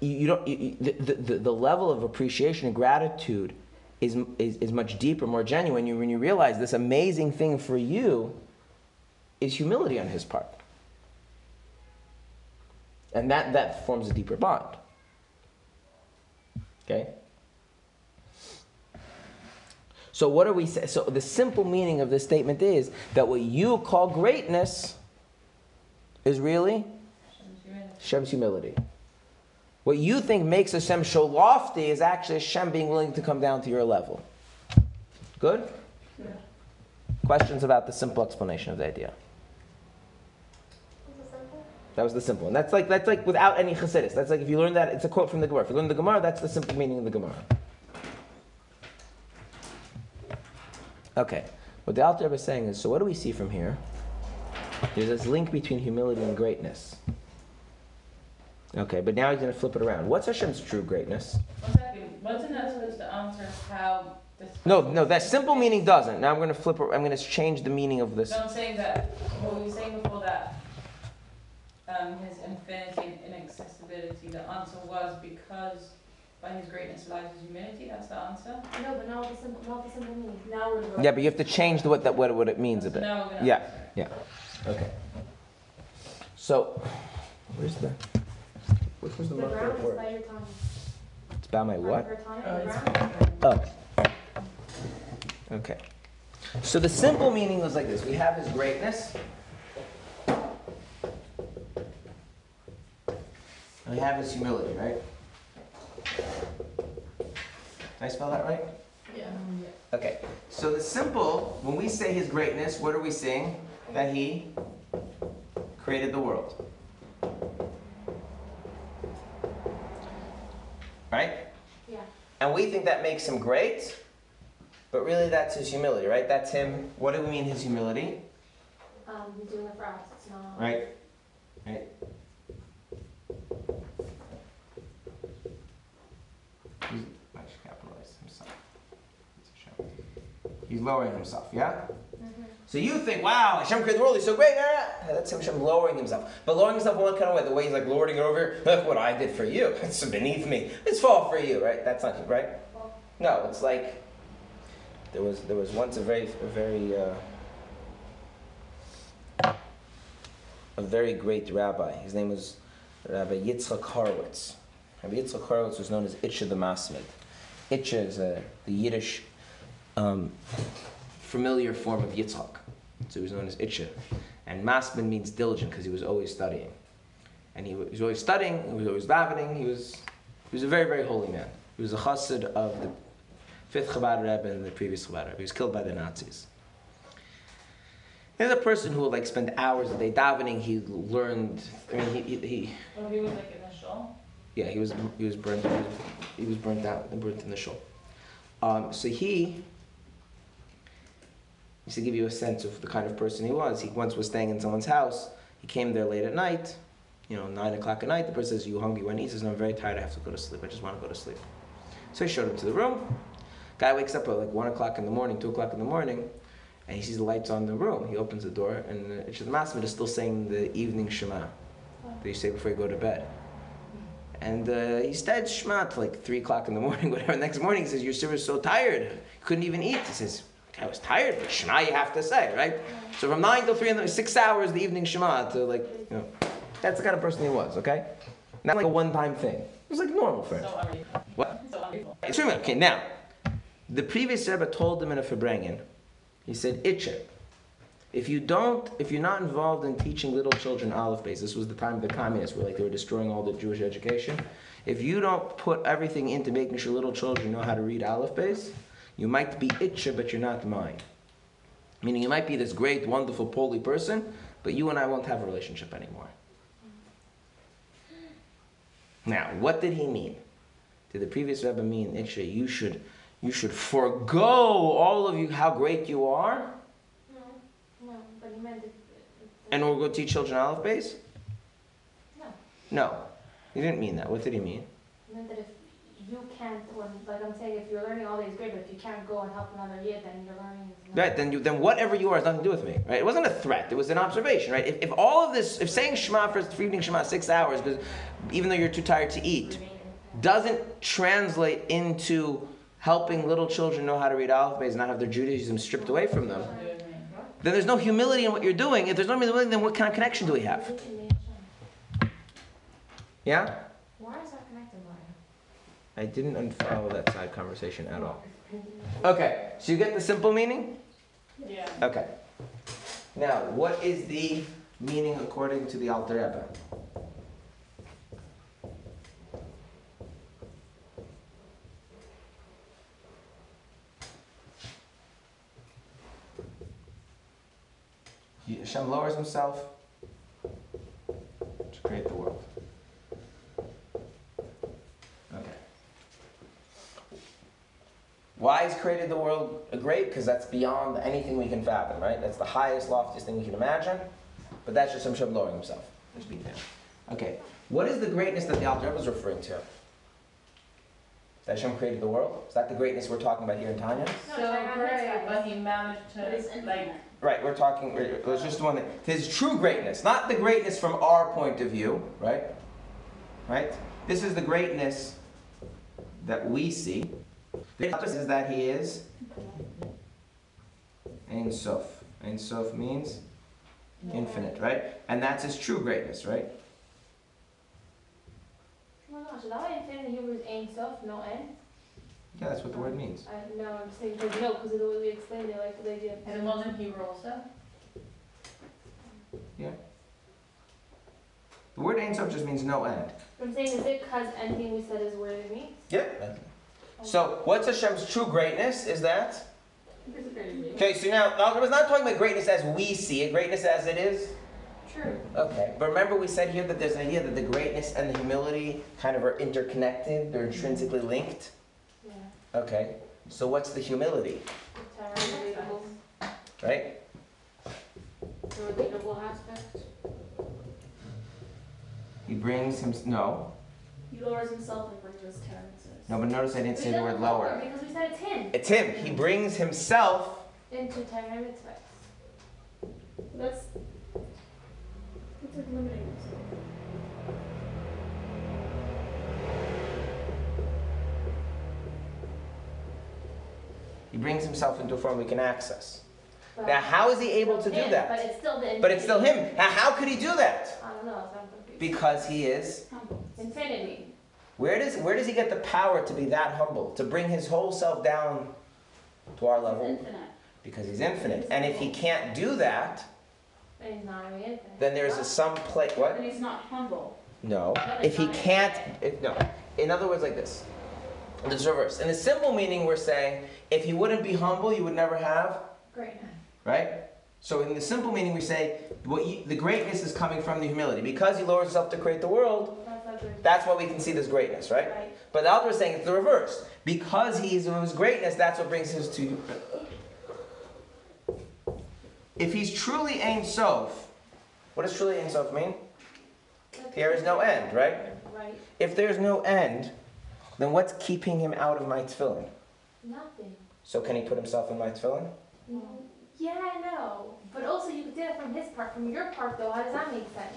you, you don't. You, you- the, the, the level of appreciation and gratitude is, is, is much deeper, more genuine. You, when you realize this amazing thing for you is humility on His part, and that that forms a deeper bond. Okay. So what are we say? So the simple meaning of this statement is that what you call greatness is really Hashem's humility. What you think makes Hashem so lofty is actually Hashem being willing to come down to your level. Good? Questions about the simple explanation of the idea? Is it simple? That was the simple one. That's like that's like without any chassidus. That's like if you learn that, it's a quote from the Gemara. If you learn the Gemara, that's the simple meaning of the Gemara. Okay, what the Alter is saying is, so what do we see from here? There's this link between humility and greatness. Okay, but now he's going to flip it around. What's Hashem's true greatness? One second, wasn't that supposed to answer how this? No, no, that simple meaning doesn't. Now I'm going to flip. it- I'm going to change the meaning of this. No, I'm saying that, what were you saying before that? Um, his infinity and inaccessibility, the answer was because by his greatness lies his humility, that's the answer. No, but not the simple, not the simple meaning. Now we're going. Yeah, but you have to change the, what that what, what it means a bit. now we're gonna Yeah. answer. Yeah. Okay. So, where's the? Which was the The marker ground for is by your tongue. It's about my what? Your tongue, Oh, the. Oh. Okay. So the simple meaning was like this: We have His greatness. and We have His humility, right? Did I spell that right? Yeah. Okay. So the simple, when we say His greatness, what are we saying? That He created the world. Right? Yeah. And we think that makes him great, but really that's his humility, right? That's him. What do we mean his humility? Um, he's doing it for us. It's not. Right? Right? He's, I should capitalize himself. It's a shame. He's lowering himself, yeah? So you think, wow, Hashem created the world, he's so great. ah, That's Hashem lowering himself. But lowering himself one kind of way, the way he's like lording over, [laughs] look what I did for you. [laughs] It's beneath me. It's fall for you, right? That's not right? No, it's like there was there was once a very a very uh, a very great rabbi. His name was Rabbi Yitzchak Horowitz. Rabbi Yitzchak Horowitz was known as Itcha the Masmid. Itcha is uh, the Yiddish um, familiar form of Yitzchak. So he was known as Itcha. And Masmid means diligent because he was always studying. And he was always studying, he was always davening, he was, he was a very, very holy man. He was a chassid of the fifth Chabad Rebbe and the previous Chabad Rebbe. He was killed by the Nazis. There's a person who would like spend hours a day davening. He learned. I mean, he, he, he Well, he was like in the show. yeah, he was he was burnt. He was, he was burnt out and burnt in the shul. Um, so he, just to give you a sense of the kind of person he was, he once was staying in someone's house. He came there late at night, you know, nine o'clock at night. The person says, "You hungry?" When he says, "No, I'm very tired. I have to go to sleep. I just want to go to sleep." So he showed him to the room. Guy wakes up at like one o'clock in the morning, two o'clock in the morning, and he sees the lights on the room. He opens the door, and it's the Masmid is still saying the evening Shema that you say before you go to bed. And uh, he said Shema like 3 o'clock in the morning, [laughs] whatever. Next morning he says, Your server's so tired, couldn't even eat. He says, I was tired, but Shema you have to say, right? So from 9 till 3 in the six hours, the evening Shema to like, you know, that's the kind of person he was, okay? Not like a one time thing. It was like normal for him. So. What? So unreasonable. It's true. Okay, now, the previous Rebbe told him in a farbrengen, he said, Itche, if you don't, if you're not involved in teaching little children Aleph Beis, this was the time of the communists where like they were destroying all the Jewish education. If you don't put everything into making sure little children know how to read Aleph Beis, you might be Itche, but you're not mine. Meaning you might be this great, wonderful, poly person, but you and I won't have a relationship anymore. Now, what did he mean? Did the previous Rebbe mean, Itche, you should, you should forego all of you, how great you are, No, no, but he meant it. and we'll go teach children Aleph Beis? No. No, he didn't mean that. What did he mean? He meant that if you can't, when, like I'm saying, if you're learning all these great, but if you can't go and help another yid, then your learning is. Right, then, you, then whatever you are has nothing to do with me. Right? It wasn't a threat. It was an observation. Right? If, if all of this, if saying Shema for, for evening Shema six hours, because even though you're too tired to eat, doesn't translate into helping little children know how to read Aleph Beis and not have their Judaism stripped away from them, Do it, man. then there's no humility in what you're doing. If there's no humility, then what kind of connection do we have? Yeah? Why is that connected, Mario? I didn't unfollow that side conversation at all. Okay, so you get the simple meaning? Yeah. Okay. Now, what is the meaning according to the Alter Rebbe? Hashem lowers himself to create the world. Okay. Why he's created the world great? Because that's beyond anything we can fathom, right? That's the highest, loftiest thing we can imagine. But that's just Hashem lowering himself. Just being there. Okay. What is the greatness that the Alter Rebbe is referring to? Is that Hashem created the world? Is that the greatness we're talking about here in Tanya? No, So it's like on his great, but he managed to, like. Right, we're talking, let's just one thing. His true greatness, not the greatness from our point of view, right? Right? This is the greatness that we see. The opposite is that he is Ein Sof. Ein Sof means infinite, right? And that's his true greatness, right? Oh my gosh, is that why infinite Hebrew is Ein Sof, no? Yeah, that's what the word means. I, no, I'm saying, because no, because of the way we explained it, like the idea. And it wasn't Hebrew also? Yeah. The word Ein Sof just means no end. I'm saying, is it because anything we said is what it means? Yep. So, what's Hashem's true greatness? Is that? Okay, so now, now we're not talking about greatness as we see it, greatness as it is. True. Okay, but remember we said here that there's an idea that the greatness and the humility kind of are interconnected, they're intrinsically linked. Yeah. Okay, so what's the humility, right? the relatable aspect. He brings him, no, He lowers himself and brings us terms. No, but notice I didn't say the word lower. Because we said it's him. It's him, he brings himself, Into Torah mitzvahs. That's, that's like limiting yourself. he brings himself into a form we can access. But Now, how is he able to do him, But that? it's still the. But it's still him. Now, how could he do that? I don't know. Because he is. Infinity. Where does, where does he get the power to be that humble? To bring his whole self down to our level? Infinite. Because he's infinite. And if he can't do that, And he's not really infinite. then there's a some place. What? And he's not humble. No. If he can't, if, no. In other words, like this. It's reverse. In the simple meaning, we're saying if he wouldn't be humble, you would never have, Great. right? So in the simple meaning, we say what you, the greatness is coming from the humility. Because he lowers himself to create the world, That's not good. that's why we can see this greatness, right? Right. But the author is saying it's the reverse. Because he's of his greatness, that's what brings us to. If he's truly Ein Sof, what does truly Ein Sof mean? There is no end, right? Right. If there's no end, then what's keeping him out of my tefillin? Nothing. So can he put himself in my tefillin? Mm-hmm. Yeah, I know. But also, you could do it from his part. From your part, though, how does that make sense?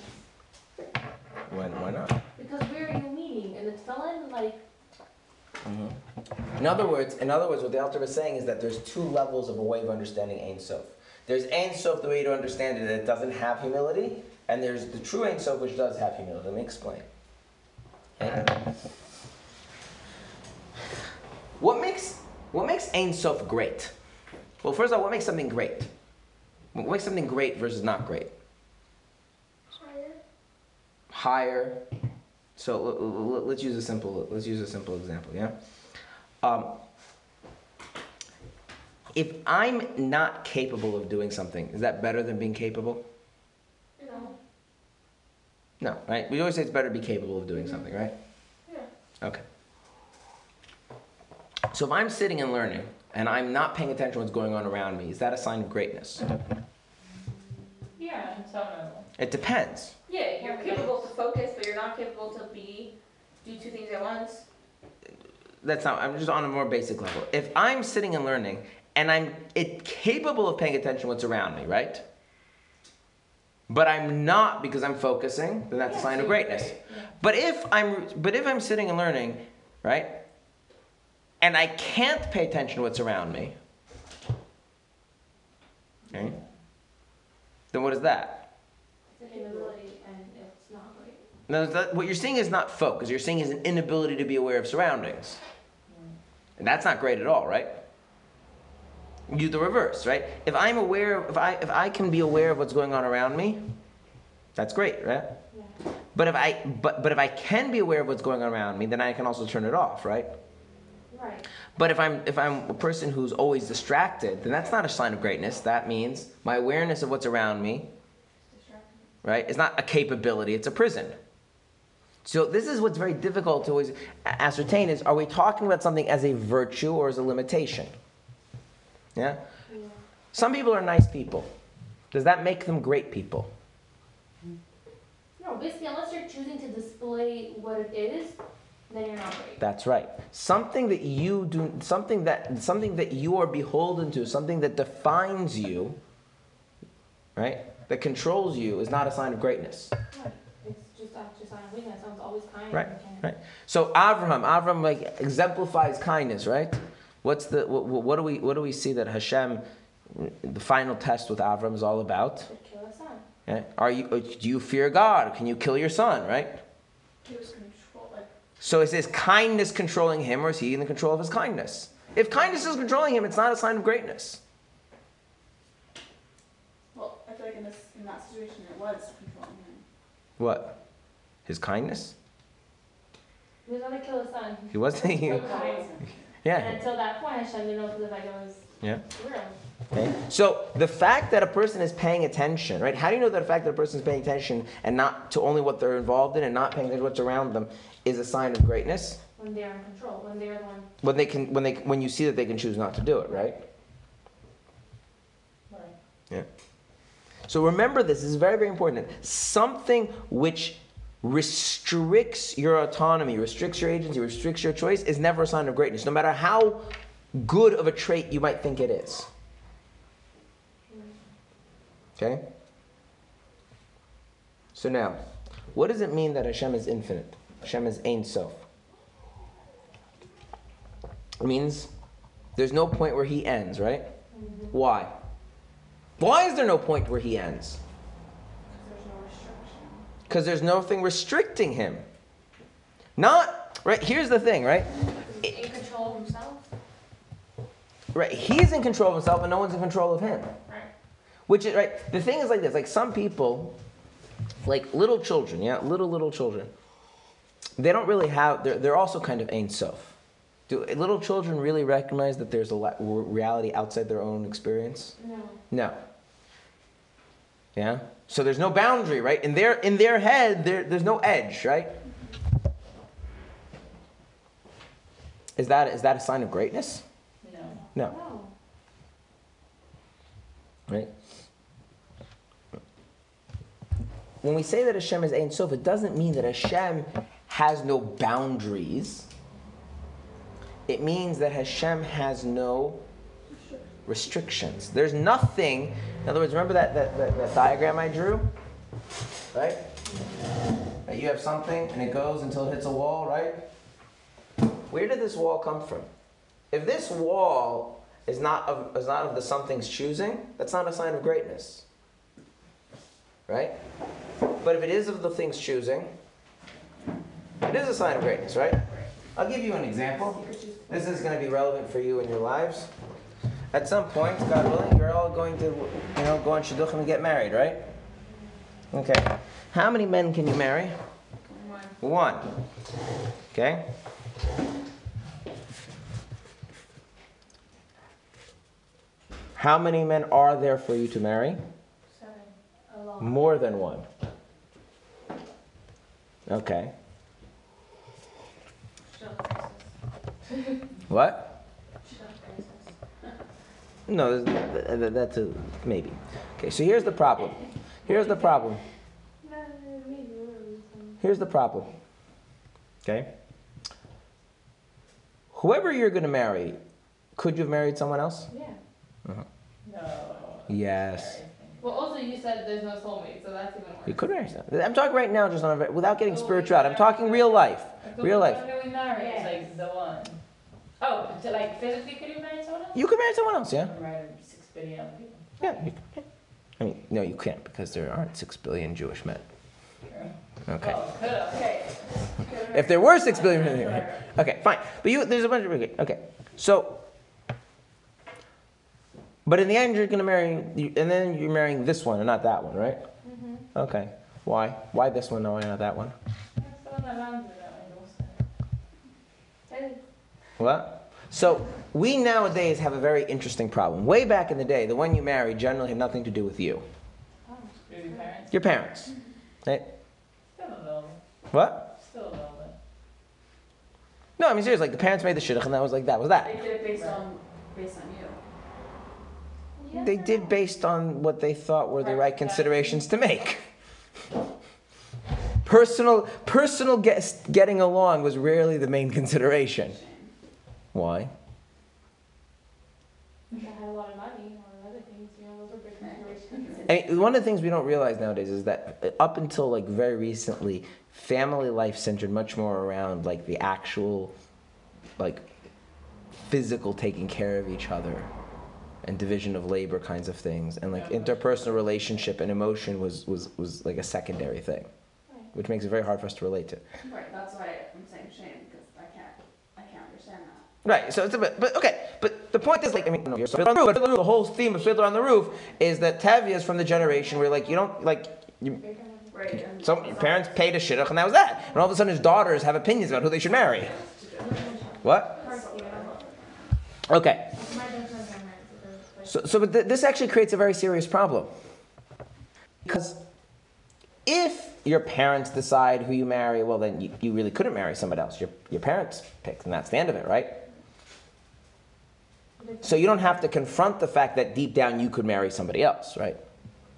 When? Why not? Because where are you meeting? and tefillin? Like, mm-hmm. In other words, in other words, what the author is saying is that there's two levels of a way of understanding Ein Sof. There's Ein Sof, the way to understand it, that doesn't have humility, and there's the true Ein Sof, which does have humility. Let me explain. Okay? What makes what makes Ein Sof great? Well, first of all, what makes something great? What makes something great versus not great? Higher. So let's use a simple let's use a simple example. Yeah. Um, if I'm not capable of doing something, is that better than being capable? know. No, right? We always say it's better to be capable of doing something, right? Yeah. Okay. So if I'm sitting and learning and I'm not paying attention to what's going on around me, is that a sign of greatness? Yeah, in some level. It depends. Yeah, you're capable to focus, but you're not capable to be do two things at once. That's not. I'm just on a more basic level. If I'm sitting and learning and I'm it, capable of paying attention to what's around me, right? But I'm not because I'm focusing, then that's a sign of greatness. But if I'm but if I'm sitting and learning, right? And I can't pay attention to what's around me. Okay? Then what is that? It's an inability, and it's not great. Now, that, what you're seeing is not focus. You're seeing is an inability to be aware of surroundings. And that's not great at all, right? You do the reverse, right? If I'm aware, if I if I can be aware of what's going on around me, that's great, right? Yeah. But if I but but if I can be aware of what's going on around me, then I can also turn it off, right? Right. But if I'm if I'm a person who's always distracted, then that's not a sign of greatness. That means my awareness of what's around me, right, is not a capability, it's a prison. So this is what's very difficult to always ascertain is are we talking about something as a virtue or as a limitation? Yeah? Yeah. Some people are nice people. Does that make them great people? No, basically, unless you're choosing to display what it is, then you're not great. That's right. Something that you do something that something that you are beholden to, something that defines you, right? That controls you is not a sign of greatness. Right. It's just, that's just sign of weakness. I was always kind. Right, right. So Avram, Avram like exemplifies kindness, right? What's the what, what do we what do we see that Hashem, the final test with Avram is all about? Kill a son. Okay? Are you uh, do you fear God? Can you kill your son? Right. He was control, like, So is his kindness controlling him, or is he in the control of his kindness? If kindness is controlling him, it's not a sign of greatness. Well, I feel like in this, in that situation, it was controlling him. What? His kindness? He was gonna kill his son. He wasn't. He, yeah. And until that point, Hashem didn't know if the Vega was Yeah. real. Okay? So the fact that a person is paying attention, right? How do you know that the fact that a person is paying attention and not to only what they're involved in and not paying attention to what's around them is a sign of greatness? When they're in control, when they're the one. When they can, when they, when you see that they can choose not to do it, right? Right. Yeah. So remember this, this is very, very important. Something which restricts your autonomy, restricts your agency, restricts your choice is never a sign of greatness, no matter how good of a trait you might think it is. Okay? So now, what does it mean that Hashem is infinite? Hashem is Ein Sof. It means there's no point where he ends, right? Mm-hmm. Why? Why is there no point where he ends? Because there's no restriction. Because there's nothing restricting him. Not, right? Here's the thing, right? in control of himself. Right, he's in control of himself and no one's in control of him. Right. Which is, right, the thing is like this like some people, like little children, yeah, little, little children, they don't really have, they're, they're also kind of Ein Sof. Do little children really recognize that there's a reality outside their own experience? No. No. Yeah? So there's no boundary, right? In their in their head, there, there's no edge, right? Is that is that a sign of greatness? No. No. No. Right? When we say that Hashem is Ein Sof, it doesn't mean that Hashem has no boundaries. It means that Hashem has no restrictions. There's nothing, in other words, remember that, that, that, that diagram I drew? Right? That you have something and it goes until it hits a wall, right? Where did this wall come from? If this wall is not of, is not of the something's choosing, that's not a sign of greatness. Right? But if it is of the thing's choosing, it is a sign of greatness, right? I'll give you an example. This is going to be relevant for you in your lives. At some point, God willing, you're all going to, you know, go on shidduchim and get married, right? Okay. How many men can you marry? One. One. Okay? How many men are there for you to marry? Seven. More than one. Okay. [laughs] What? No, there's- th- th- that's a maybe. Okay, so here's the problem. Here's the problem. No, maybe we're some- Here's the problem. Okay? Whoever you're going to marry, could you have married someone else? Yeah. Uh-huh. No. Yes. Well, also you said there's no soulmate, so that's even worse. You could marry someone. I'm talking right now, just on a, without getting spiritual. I'm talking real life. The Real one life. that married is Yes. like the one. Oh, to like physically could you marry someone else? You could marry someone else, yeah? Six billion other people. Yeah. You can. I mean, no, you can't because there aren't six billion Jewish men. Okay. Oh, okay. If there were six billion, okay, fine. But you, there's a bunch of okay. okay. So, but in the end, you're gonna marry, you, and then you're marrying this one and not that one, right? Mm-hmm. Okay. Why? Why this one? No, why not that one? What? So we nowadays have a very interesting problem. Way back in the day, the one you married generally had nothing to do with you, With your parents? your parents. Right? Still a What? still a little bit. No, I mean seriously. Like the parents made the shidduch, and that was like that was that. They did it based on, based on you. They did based on what they thought were the right considerations to make. Personal, personal get, getting along was rarely the main consideration. Why? They had a lot of money or other things, you know, those were big considerations. I mean, one of the things we don't realize nowadays is that uh, up until like very recently, family life centered much more around like the actual, like, physical taking care of each other and division of labor kinds of things and like interpersonal relationship and emotion was was was like a secondary thing which makes it very hard for us to relate to Right, that's why I'm saying shame, because I can't, I can't understand that. Right so it's a bit but okay but the point is like i mean you're on the Roof, but the whole theme of fiddler on the roof is that tevye is from the generation where like you don't like you, Right. some your parents paid a shidduch and that was that and all of a sudden his daughters have opinions about who they should marry what okay My dad's not gonna marry, so So, so but th- this actually creates a very serious problem. Because if your parents decide who you marry, well, then you, you really couldn't marry somebody else. Your, your parents picked, and that's the end of it, right? So you don't have to confront the fact that deep down you could marry somebody else, right?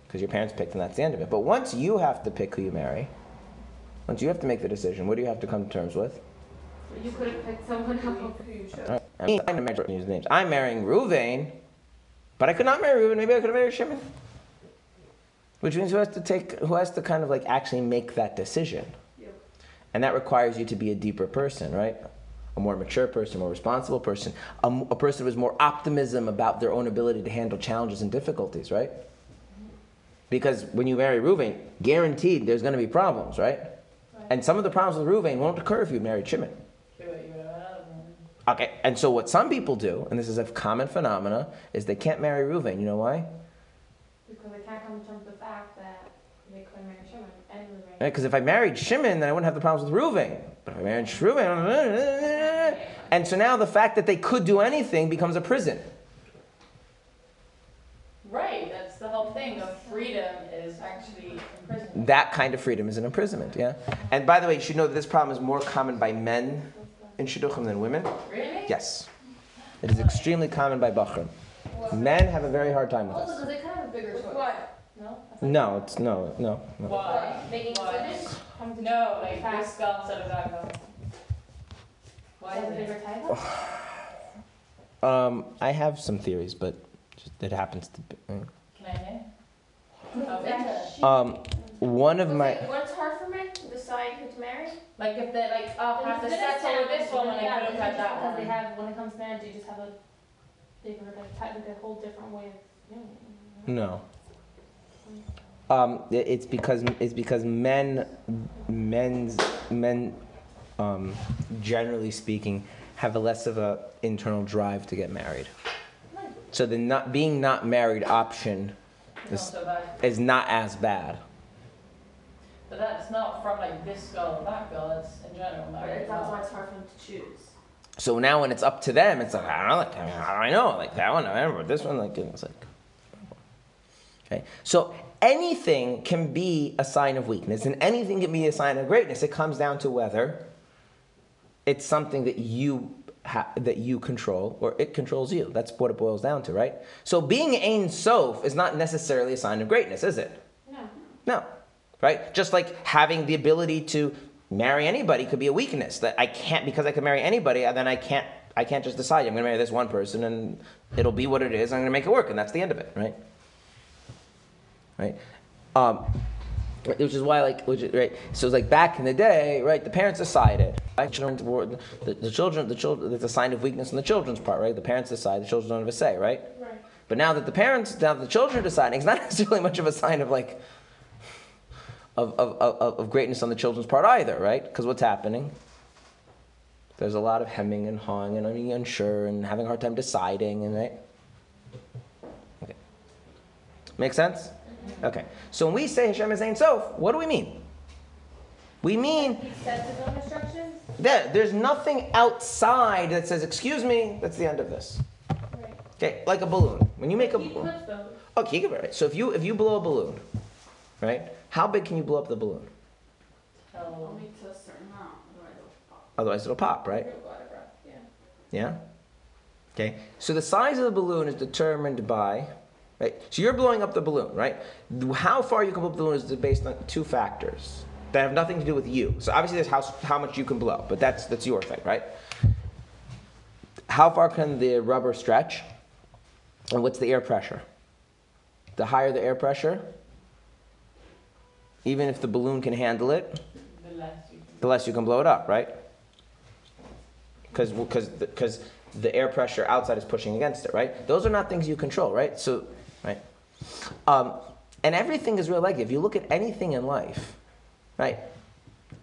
Because your parents picked, and that's the end of it. But once you have to pick who you marry, once you have to make the decision, what do you have to come to terms with? You could have picked someone else. Who you chose. Right. I mean, I'm marrying use names. I'm marrying Ruvain, but I could not marry Ruvain. Maybe I could have married Shimon. Which means who has to take, who has to kind of like actually make that decision, Yep. and that requires you to be a deeper person, right? A more mature person, a more responsible person, a person with more optimism about their own ability to handle challenges and difficulties, right? Because when you marry Ruvain, guaranteed there's going to be problems, right? And some of the problems with Ruvain won't occur if you married Shimon. You would- you would have another one. Okay, and so what some people do, and this is a common phenomena, is they can't marry Reuven. You know why? Because they can't come to terms with the fact that they couldn't marry Shimon. Because if I married Shimon, then I wouldn't have the problems with Reuven. But if I married Reuven, [laughs] and so now the fact that they could do anything becomes a prison. Right, that's the whole thing of freedom is actually imprisonment. That kind of freedom is an imprisonment, yeah. And by the way, you should know that this problem is more common by men in shidduchim than women. Really? Yes, it is extremely common by bachrim. Men have a very hard time with Also, this. because they kind of have a bigger choice. What? No? No, it's no, no, no. Why? Making Why? decisions? Come No, like Fact. this skull instead of that skull. Why Have a is bigger it? title? Um, I have some theories, but just, it happens to be. Can I hear? Oh, interest. Um, one of my. What's hard for men to decide who to marry? Like if they like, oh, I have to Then settle with this one when I yeah, could have it's had that Because they one. have, when it comes to marriage, you just have a bigger, like, type, like a whole different way of doing it. No. Um, it- it's because it's because men, men's men, um, generally speaking, have a less of a internal drive to get married. So the not being not married option It's not is, so is not as bad. But that's not from like this girl or that girl. it's in general But that's why it's hard for them to choose. So now when it's up to them, it's like I don't know, like, I how do I know? Like that one, I remember this one. Like it's like okay. So anything can be a sign of weakness, and anything can be a sign of greatness. It comes down to whether it's something that you ha- that you control or it controls you. That's what it boils down to, right? So being Ein Sof is not necessarily a sign of greatness, is it? No. No. Right? Just like having the ability to marry anybody could be a weakness. That I can't because I can marry anybody, and then I can't I can't just decide I'm gonna marry this one person and it'll be what it is, I'm gonna make it work, and that's the end of it, right? Right? Um, which is why, like, which right? So it's like back in the day, right? The parents decided. Right? Children The, the children, the children. it's a sign of weakness on the children's part, right? The parents decide. The children don't have a say, right? Right. But now that the parents, now that the children are deciding, it's not [laughs] necessarily much of a sign of like of, of, of, of greatness on the children's part either, right? Because what's happening? There's a lot of hemming and hawing and being unsure and having a hard time deciding, and right? Okay. Make sense? Okay. So when we say Hashem is Ein Sof, what do we mean? We mean He sets his own instructions? that there's nothing outside that says, "Excuse me, that's the end of this." Right. Okay, like a balloon. When you make a balloon. Okay, you oh, can right. So if you if you blow a balloon, right? How big can you blow up the balloon? Only to a certain amount, otherwise it'll pop. Otherwise, it'll pop, right? Yeah. Yeah. Okay. So the size of the balloon is determined by, right? So you're blowing up the balloon, right? How far you can blow up the balloon is based on two factors that have nothing to do with you. So obviously, there's how how much you can blow, but that's that's your thing, right? How far can the rubber stretch? And what's the air pressure? The higher the air pressure, even if the balloon can handle it, The less you can. the less you can blow it up, right? Because because the air pressure outside is pushing against it, right? Those are not things you control, right? So? Um, and everything is real. Like if you look at anything in life, right?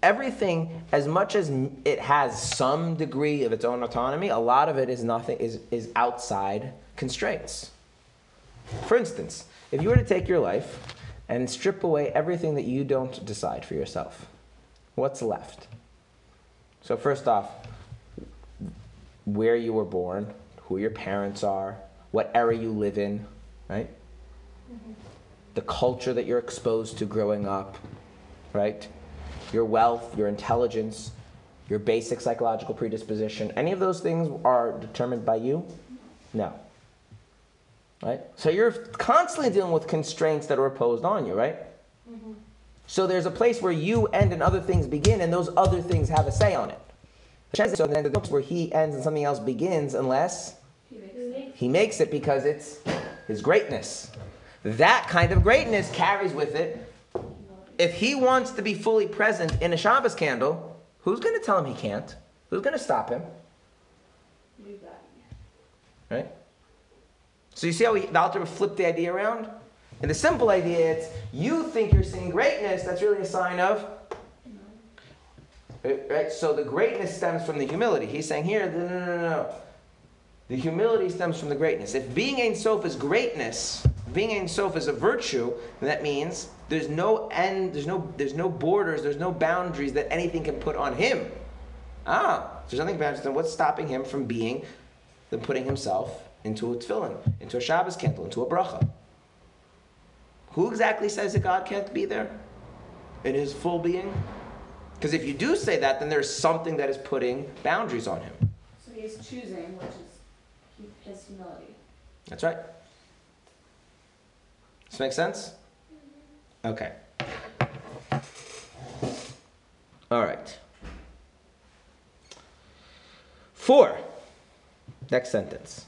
Everything, as much as it has some degree of its own autonomy, a lot of it is nothing is is outside constraints. For instance, if you were to take your life and strip away everything that you don't decide for yourself, what's left? So, first off, where you were born, who your parents are, what era you live in, right? The culture that you're exposed to growing up, right? Your wealth, your intelligence, your basic psychological predisposition. Any of those things are determined by you? No. Right? So you're constantly dealing with constraints that are imposed on you, right? So there's a place where you end and other things begin, and those other things have a say on it. So then the books where he ends and something else begins, unless He makes it. he makes it because it's his greatness. That kind of greatness carries with it. If he wants to be fully present in a Shabbos candle, who's going to tell him he can't? Who's going to stop him? Right? So you see how he, the Alter flipped the idea around? And the simple idea is you think you're seeing greatness, that's really a sign of. Right? right? So the greatness stems from the humility. He's saying here, no, no, no, no. The humility stems from the greatness. If being Ein Sof is greatness, being Ein Sof is a virtue, then that means there's no end, there's no, there's no borders, there's no boundaries that anything can put on him. Ah, there's nothing boundaries, then what's stopping him from being, than putting himself into a tefillin, into a Shabbos candle, into a bracha? Who exactly says that God can't be there in his full being? Because if you do say that, then there's something that is putting boundaries on him. So he's choosing, which is his humility. That's right. This make sense? Okay. All right. Four. Next sentence.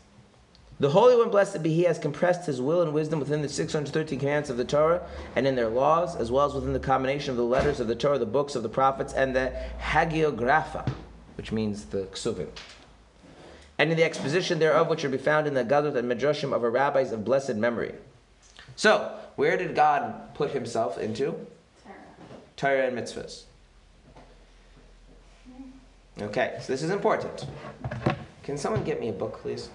The Holy One, blessed be He, has compressed His will and wisdom within the 613 commands of the Torah and in their laws, as well as within the combination of the letters of the Torah, the books of the prophets, and the Hagiographa, which means the Ksuvim and in the exposition thereof, which are be found in the Agadot and Midrashim of our rabbis of blessed memory. So, where did God put himself into? Tara. Torah and mitzvahs. Okay, so this is important. Can someone get me a book, please?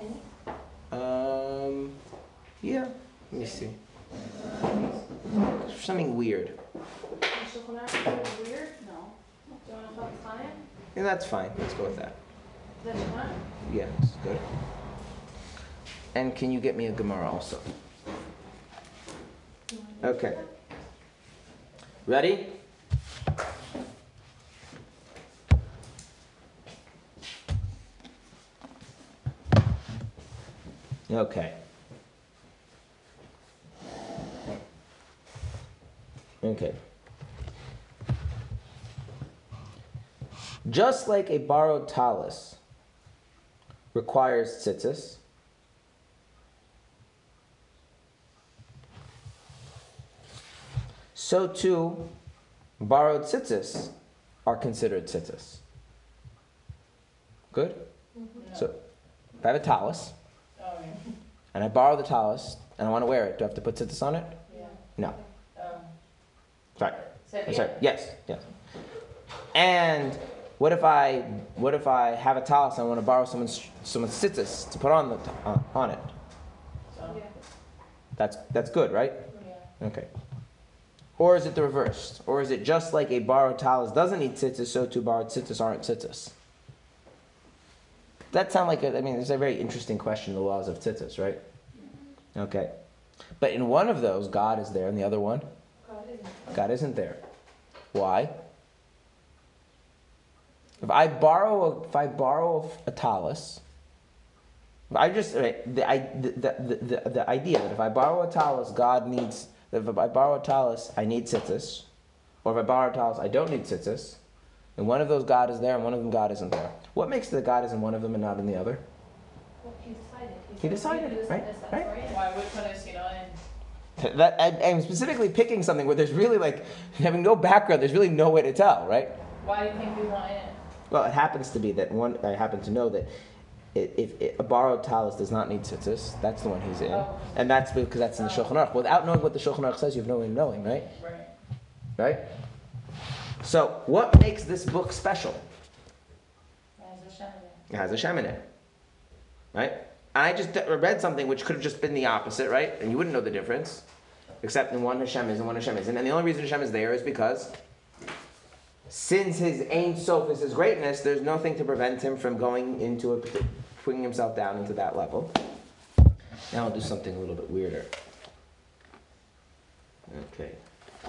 Any? Um, yeah, let me see. Something weird. Weird? No. Do you want to? Yeah, that's fine. Let's go with that. Is that? Yeah, it's good. And can you get me a Gemara also? Okay. Ready? Okay. Okay. Just like a borrowed talus requires tzitzis, so too borrowed tzitzis are considered tzitzis. Good? So if I have a talus Oh, yeah. and I borrow the talus and I want to wear it, do I have to put tzitzis on it? Yeah. No. Um, Sorry. so, yeah. sorry. Yes, yes. And what if I what if I have a talus and I want to borrow someone's someone's tzitzis to put on the on, on it? So, Yeah. That's that's good, right? yeah. Okay. Or is it the reverse? Or is it just like a borrowed talus doesn't need tzitzis, so too borrowed tzitzis aren't tzitzis? That sound like a, I mean, it's a very interesting question. The laws of tzitzis, right? Okay. But in one of those, God is there, and the other one, God isn't. God isn't there. Why? If I borrow a, if I borrow a talus, I just the, I, the, the, the, the idea that if I borrow a talus, God needs. That if I borrow a talus, I need tzitzis, or if I borrow a talus, I don't need tzitzis. And one of those God is there, and one of them God isn't there. What makes the that God is in one of them and not in the other? Well, he decided. He decided, said, "You do right, that's right. right." Why, which one is in? That I, I'm specifically picking something where there's really like having no background. There's really no way to tell, right? Why do you think we want it? Well, it happens to be that one. I happen to know that it, if it, a borrowed talis does not need tzitzis, that's the one he's in, Oh. and that's because that's in the Shulchan Aruch. Without knowing what the Shulchan Aruch says, you have no way of knowing, right? Right. Right. So, what makes this book special? As a shaman. It has Hashem in it, right? And I just read something which could have just been the opposite, right? And you wouldn't know the difference, except in one Hashem is and one Hashem isn't. And the only reason Hashem is there is because since his Ein Sof is his greatness, there's nothing to prevent him from going into a, putting himself down into that level. Now I'll do something a little bit weirder. Okay,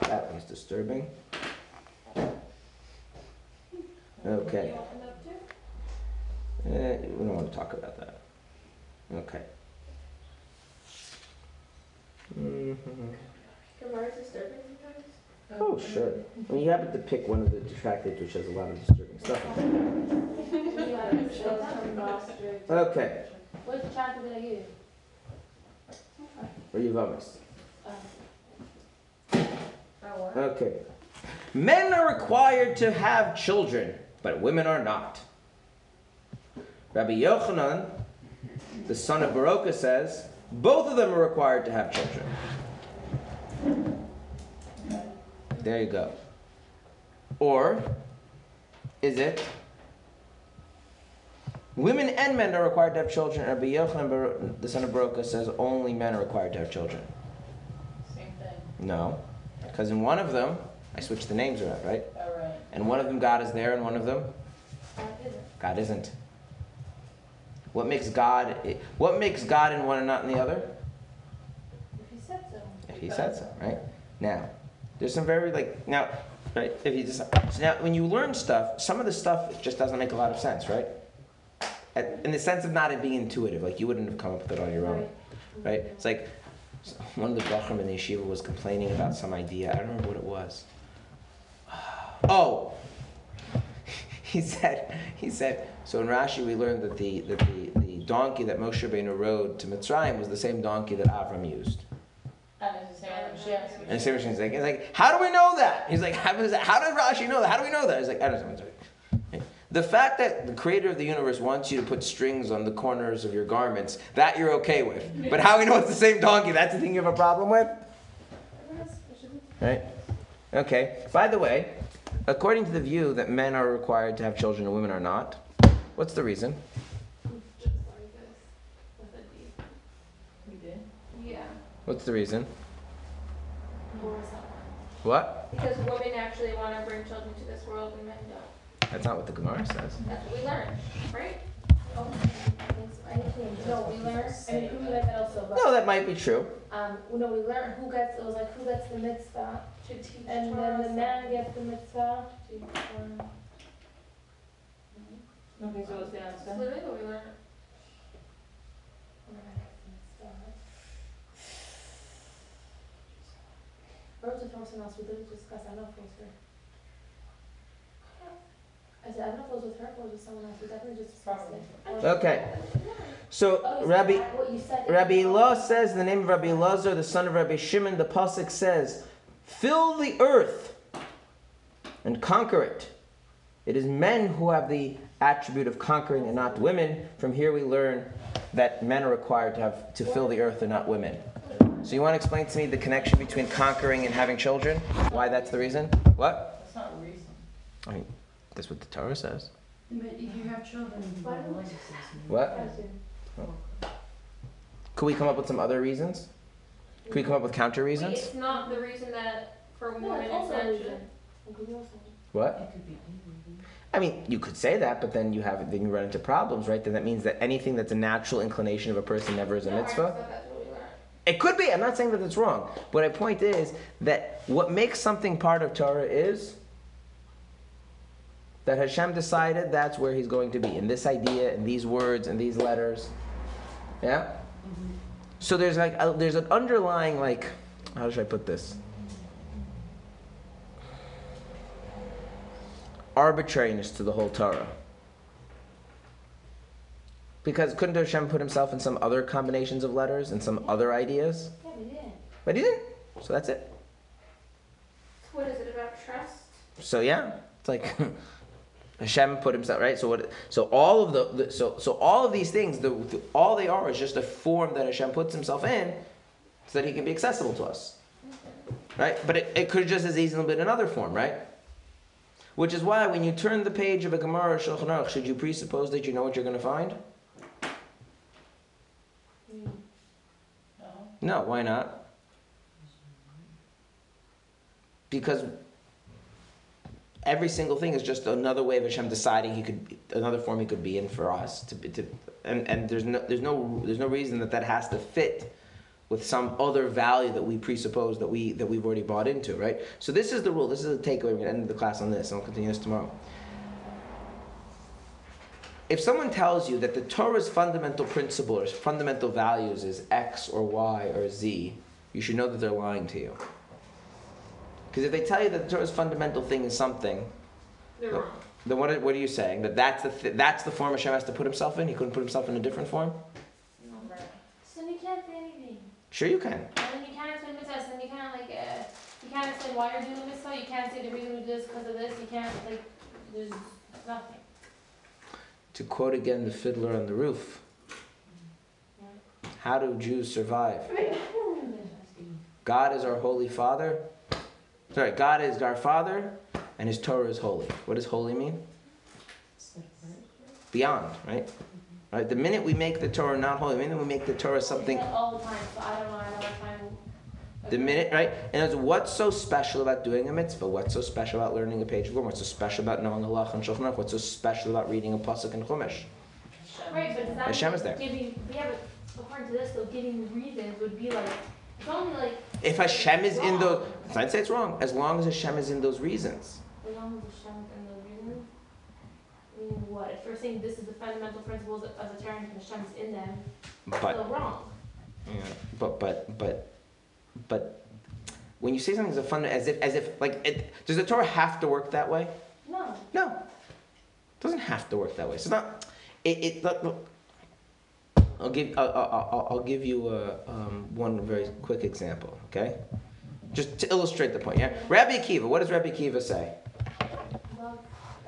that one's disturbing. Okay. Eh, we don't want to talk about that. Okay. Gemara is disturbing. Oh, sure. I mean, you happen to pick one of the tractates which has a lot of disturbing stuff. in it. Okay, What chapter did I give? where you vomice. Um, Okay. Men are required to have children, but women are not. Rabbi Yochanan, the son of Baroka, says both of them are required to have children. There you go. Or is it women and men are required to have children? Rabbi Yochanan, the son of Baroka, says only men are required to have children. Same thing. No, because in one of them, I switched the names around, right? All right. And one of them God is there, and one of them that isn't. God isn't. What makes God? What makes God in one and not in the other? If he said so. If He said so, right? Now, there's some very like now, right? If you just so now when you learn stuff, some of the stuff just doesn't make a lot of sense, right? At- In the sense of not it being intuitive, like you wouldn't have come up with it on your own. right? It's like one of the bochurim in the yeshiva was complaining about some idea. I don't remember what it was. [sighs] Oh, [laughs] he said, he said. So in Rashi we learned that the that the, the donkey that Moshe Rabbeinu rode to Mitzrayim was the same donkey that Avram used. And it's the same with Mashiach. And Sarah like, he's like, how do we know that? He's like, how does, how does Rashi know that? How do we know that? He's like, I don't know. The fact that the creator of the universe wants you to put strings on the corners of your garments, that you're okay with. But how we know it's the same donkey, that's the thing you have a problem with? Right? Okay. By the way, according to the view that men are required to have children and women are not, what's the reason? Just like this. With a D. We did. Yeah. What's the reason? Or is that What? Because women actually want to bring children to this world and men don't. That's not what the Gemara says. That's what we learned, right? Oh. No, we learned, I mean, who got that also, but, No, that might be true. um, no, we learned who gets, it was like, who gets the mitzvah, To teach and then the man gets the mitzvah. um, Okay, so what's the That's answer? literally what we learned. who gets the mitzvah. Or was it from someone else, we did discuss, I don't know if it was her. I said, I don't know if it was with her or with someone else, we definitely just. Or- Okay. So Oh, Rabbi that what you said? Rabbi Elah says the name of Rabbi Elazar, the son of Rabbi Shimon. The pasuk says, "Fill the earth and conquer it." It is men who have the attribute of conquering, and not women. From here, we learn that men are required to have to fill the earth, and not women. So, you want to explain to me the connection between conquering and having children? Why that's the reason? What? That's not a reason. I mean, that's what the Torah says. But if you have children, you Why have don't- legacies. What? Oh. Could we come up with some other reasons? Could we come up with counter Wait, reasons? it's not the reason that for No, women it's it's also a not reason. true. It could be also- What? It could be. I mean, you could say that, but then you have then you run into problems, right? Then that means that anything that's a natural inclination of a person never is a No, I mitzvah. said that's what we learned. It could be. I'm not saying that it's wrong, but my point is that what makes something part of Torah is that Hashem decided that's where He's going to be in this idea, in these words, in these letters. Yeah. Mm-hmm. So there's like a, there's an underlying like how should I put this? Arbitrariness to the whole Torah. Because couldn't Hashem put himself in some other combinations of letters and some other ideas? Yeah, we didn't. But he didn't. So that's it. What is it about trust? So yeah, it's like [laughs] Hashem put himself right. So what? So all of the, the so so all of these things, the, the all they are is just a form that Hashem puts himself in, so that he can be accessible to us, right? But it, it could just as easily been another form, right? Which is why when you turn the page of a Gemara or Shulchan Aruch, should you presuppose that you know what you're going to find? No? Why not? Because every single thing is just another way of Hashem deciding he could, another form he could be in for us. To, to, and and there's no there's no there's no reason that that has to fit with some other value that we presuppose that we that we've already bought into, right? So this is the rule. This is the takeaway. We're gonna end the class on this, and I'll continue this tomorrow. If someone tells you that the Torah's fundamental principle or fundamental values is X or Y or Z, you should know that they're lying to you. Because if they tell you that the Torah's fundamental thing is something, They're wrong. then what are, what are you saying? That that's the, th- that's the form Hashem has to put himself in? He couldn't put himself in a different form? No, Right. So you can't say anything. Sure you can. And then you can't explain mitzvahs, and you can't like, uh, you can't explain why you're doing the mitzvah, you can't say the reason we do this because of this, you can't, like, there's nothing. To quote again the fiddler on the roof, how do Jews survive? God is our holy father. Sorry, God is our father and his Torah is holy. What does holy mean? Beyond, right? Right? The minute we make the Torah not holy, the minute we make the Torah something all the time, so I don't know, I don't find. The minute, right? And it's what's so special about doing a mitzvah? What's so special about learning a page of Gemara? What's so special about knowing halacha and Shulchan What's so special about reading a pasuk in Chumash? Right, but that Hashem is there. giving, yeah, but according to this, though, giving reasons would be like, it's only like, If Hashem is in those, I'd say it's wrong. As long as Hashem is in those reasons. as long as Hashem's in the reasons. I mean, what, if we're saying this is the fundamental principles of the Torah and Hashem is in them, But, still wrong. yeah, but, but, but, but, when you say something's a fund, as if, as if, like, it, does the Torah have to work that way? No, No, it doesn't have to work that way. It's not. It. it look, look. I'll give. I'll, I'll, I'll give you a, um, one very quick example. Okay, just to illustrate the point. Yeah, Rabbi Akiva. What does Rabbi Akiva say? love.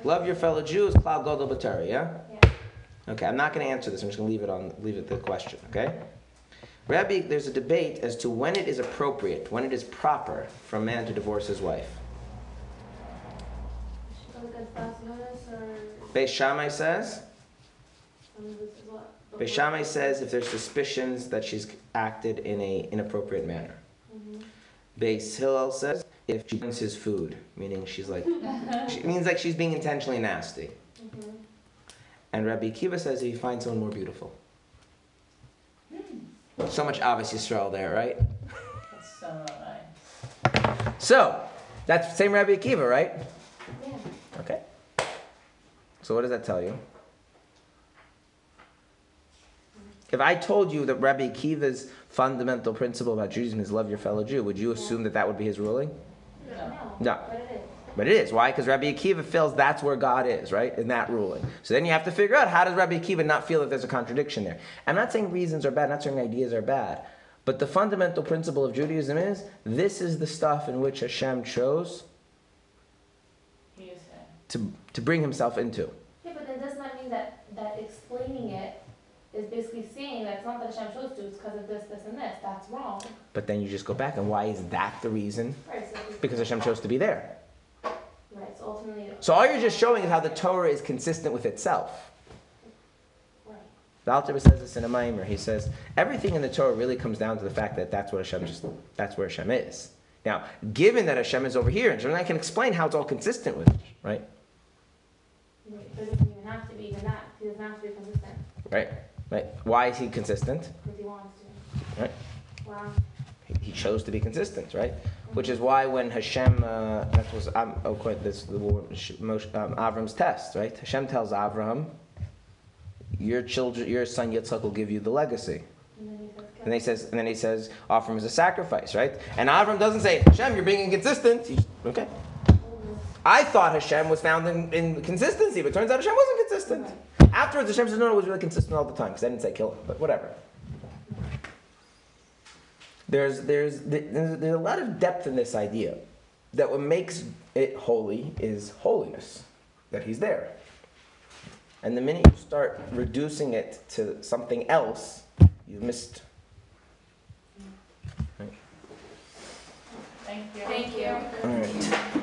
Love your fellow Jews. Klal Gadol B'Torah, Yeah. Yeah. Okay, I'm not going to answer this. I'm just going to leave it on. Leave it the question. Okay. Rabbi, there's a debate as to when it is appropriate, when it is proper for a man to divorce his wife. Should go against Basilis or, Beis Shammai says. I mean, this is what. Beis Shammai says if there's suspicions that she's acted in a inappropriate manner. Mhm. Beis Hillel says if she wants his food, meaning she's like, [laughs] she means like she's being intentionally nasty. Mhm. And Rabbi Akiva says if he finds someone more beautiful. So much Ahavas Yisrael there, right? That's so nice. So, that's same Rabbi Akiva, right? Yeah. Okay. So what does that tell you? If I told you that Rabbi Akiva's fundamental principle about Judaism is love your fellow Jew, would you assume that that would be his ruling? No, No. But it is. But it is. Why? Because Rabbi Akiva feels that's where God is, right? In that ruling. So then you have to figure out how does Rabbi Akiva not feel that there's a contradiction there? I'm not saying reasons are bad, I'm not saying ideas are bad. But the fundamental principle of Judaism is this is the stuff in which Hashem chose He is saying. to, to bring himself into. Yeah, but then doesn't that mean that, that explaining it is basically saying that it's not that Hashem chose to, it's because of this, this, and this. That's wrong. But then you just go back and why is that the reason? Right, so. Because Hashem chose to be there. Right, so ultimately. So all you're just showing is how the Torah is consistent with itself. Right. The Alter says this in a maamar. He says everything in the Torah really comes down to the fact that that's what Hashem just that's where Hashem is. Now, given that Hashem is over here, and I can explain how it's all consistent with it, right? Right, doesn't even have to be even that. He doesn't have to be consistent Right? Right? Why is he consistent? because he wants to. Right. Wow. He, chose to be consistent, right? Which is why when Hashem, uh, that was um, oh, quite this the war- Sh- Moshe, um, Avram's test, right? Hashem tells Avram, "Your children, your son Yitzchak will give you the legacy." And then he says, And then he says, and then he says, offer him as a sacrifice, right? And Avram doesn't say, Hashem, you're being inconsistent. He's, okay. I thought Hashem was found in, in consistency, but turns out Hashem wasn't consistent. Afterwards, Hashem says, no, no, it was really consistent all the time, because I didn't say kill him, but whatever. There's there's there's, there's a lot of depth in this idea that what makes it holy is holiness that he's there and the minute you start reducing it to something else you've missed Thank you. Thank you. all right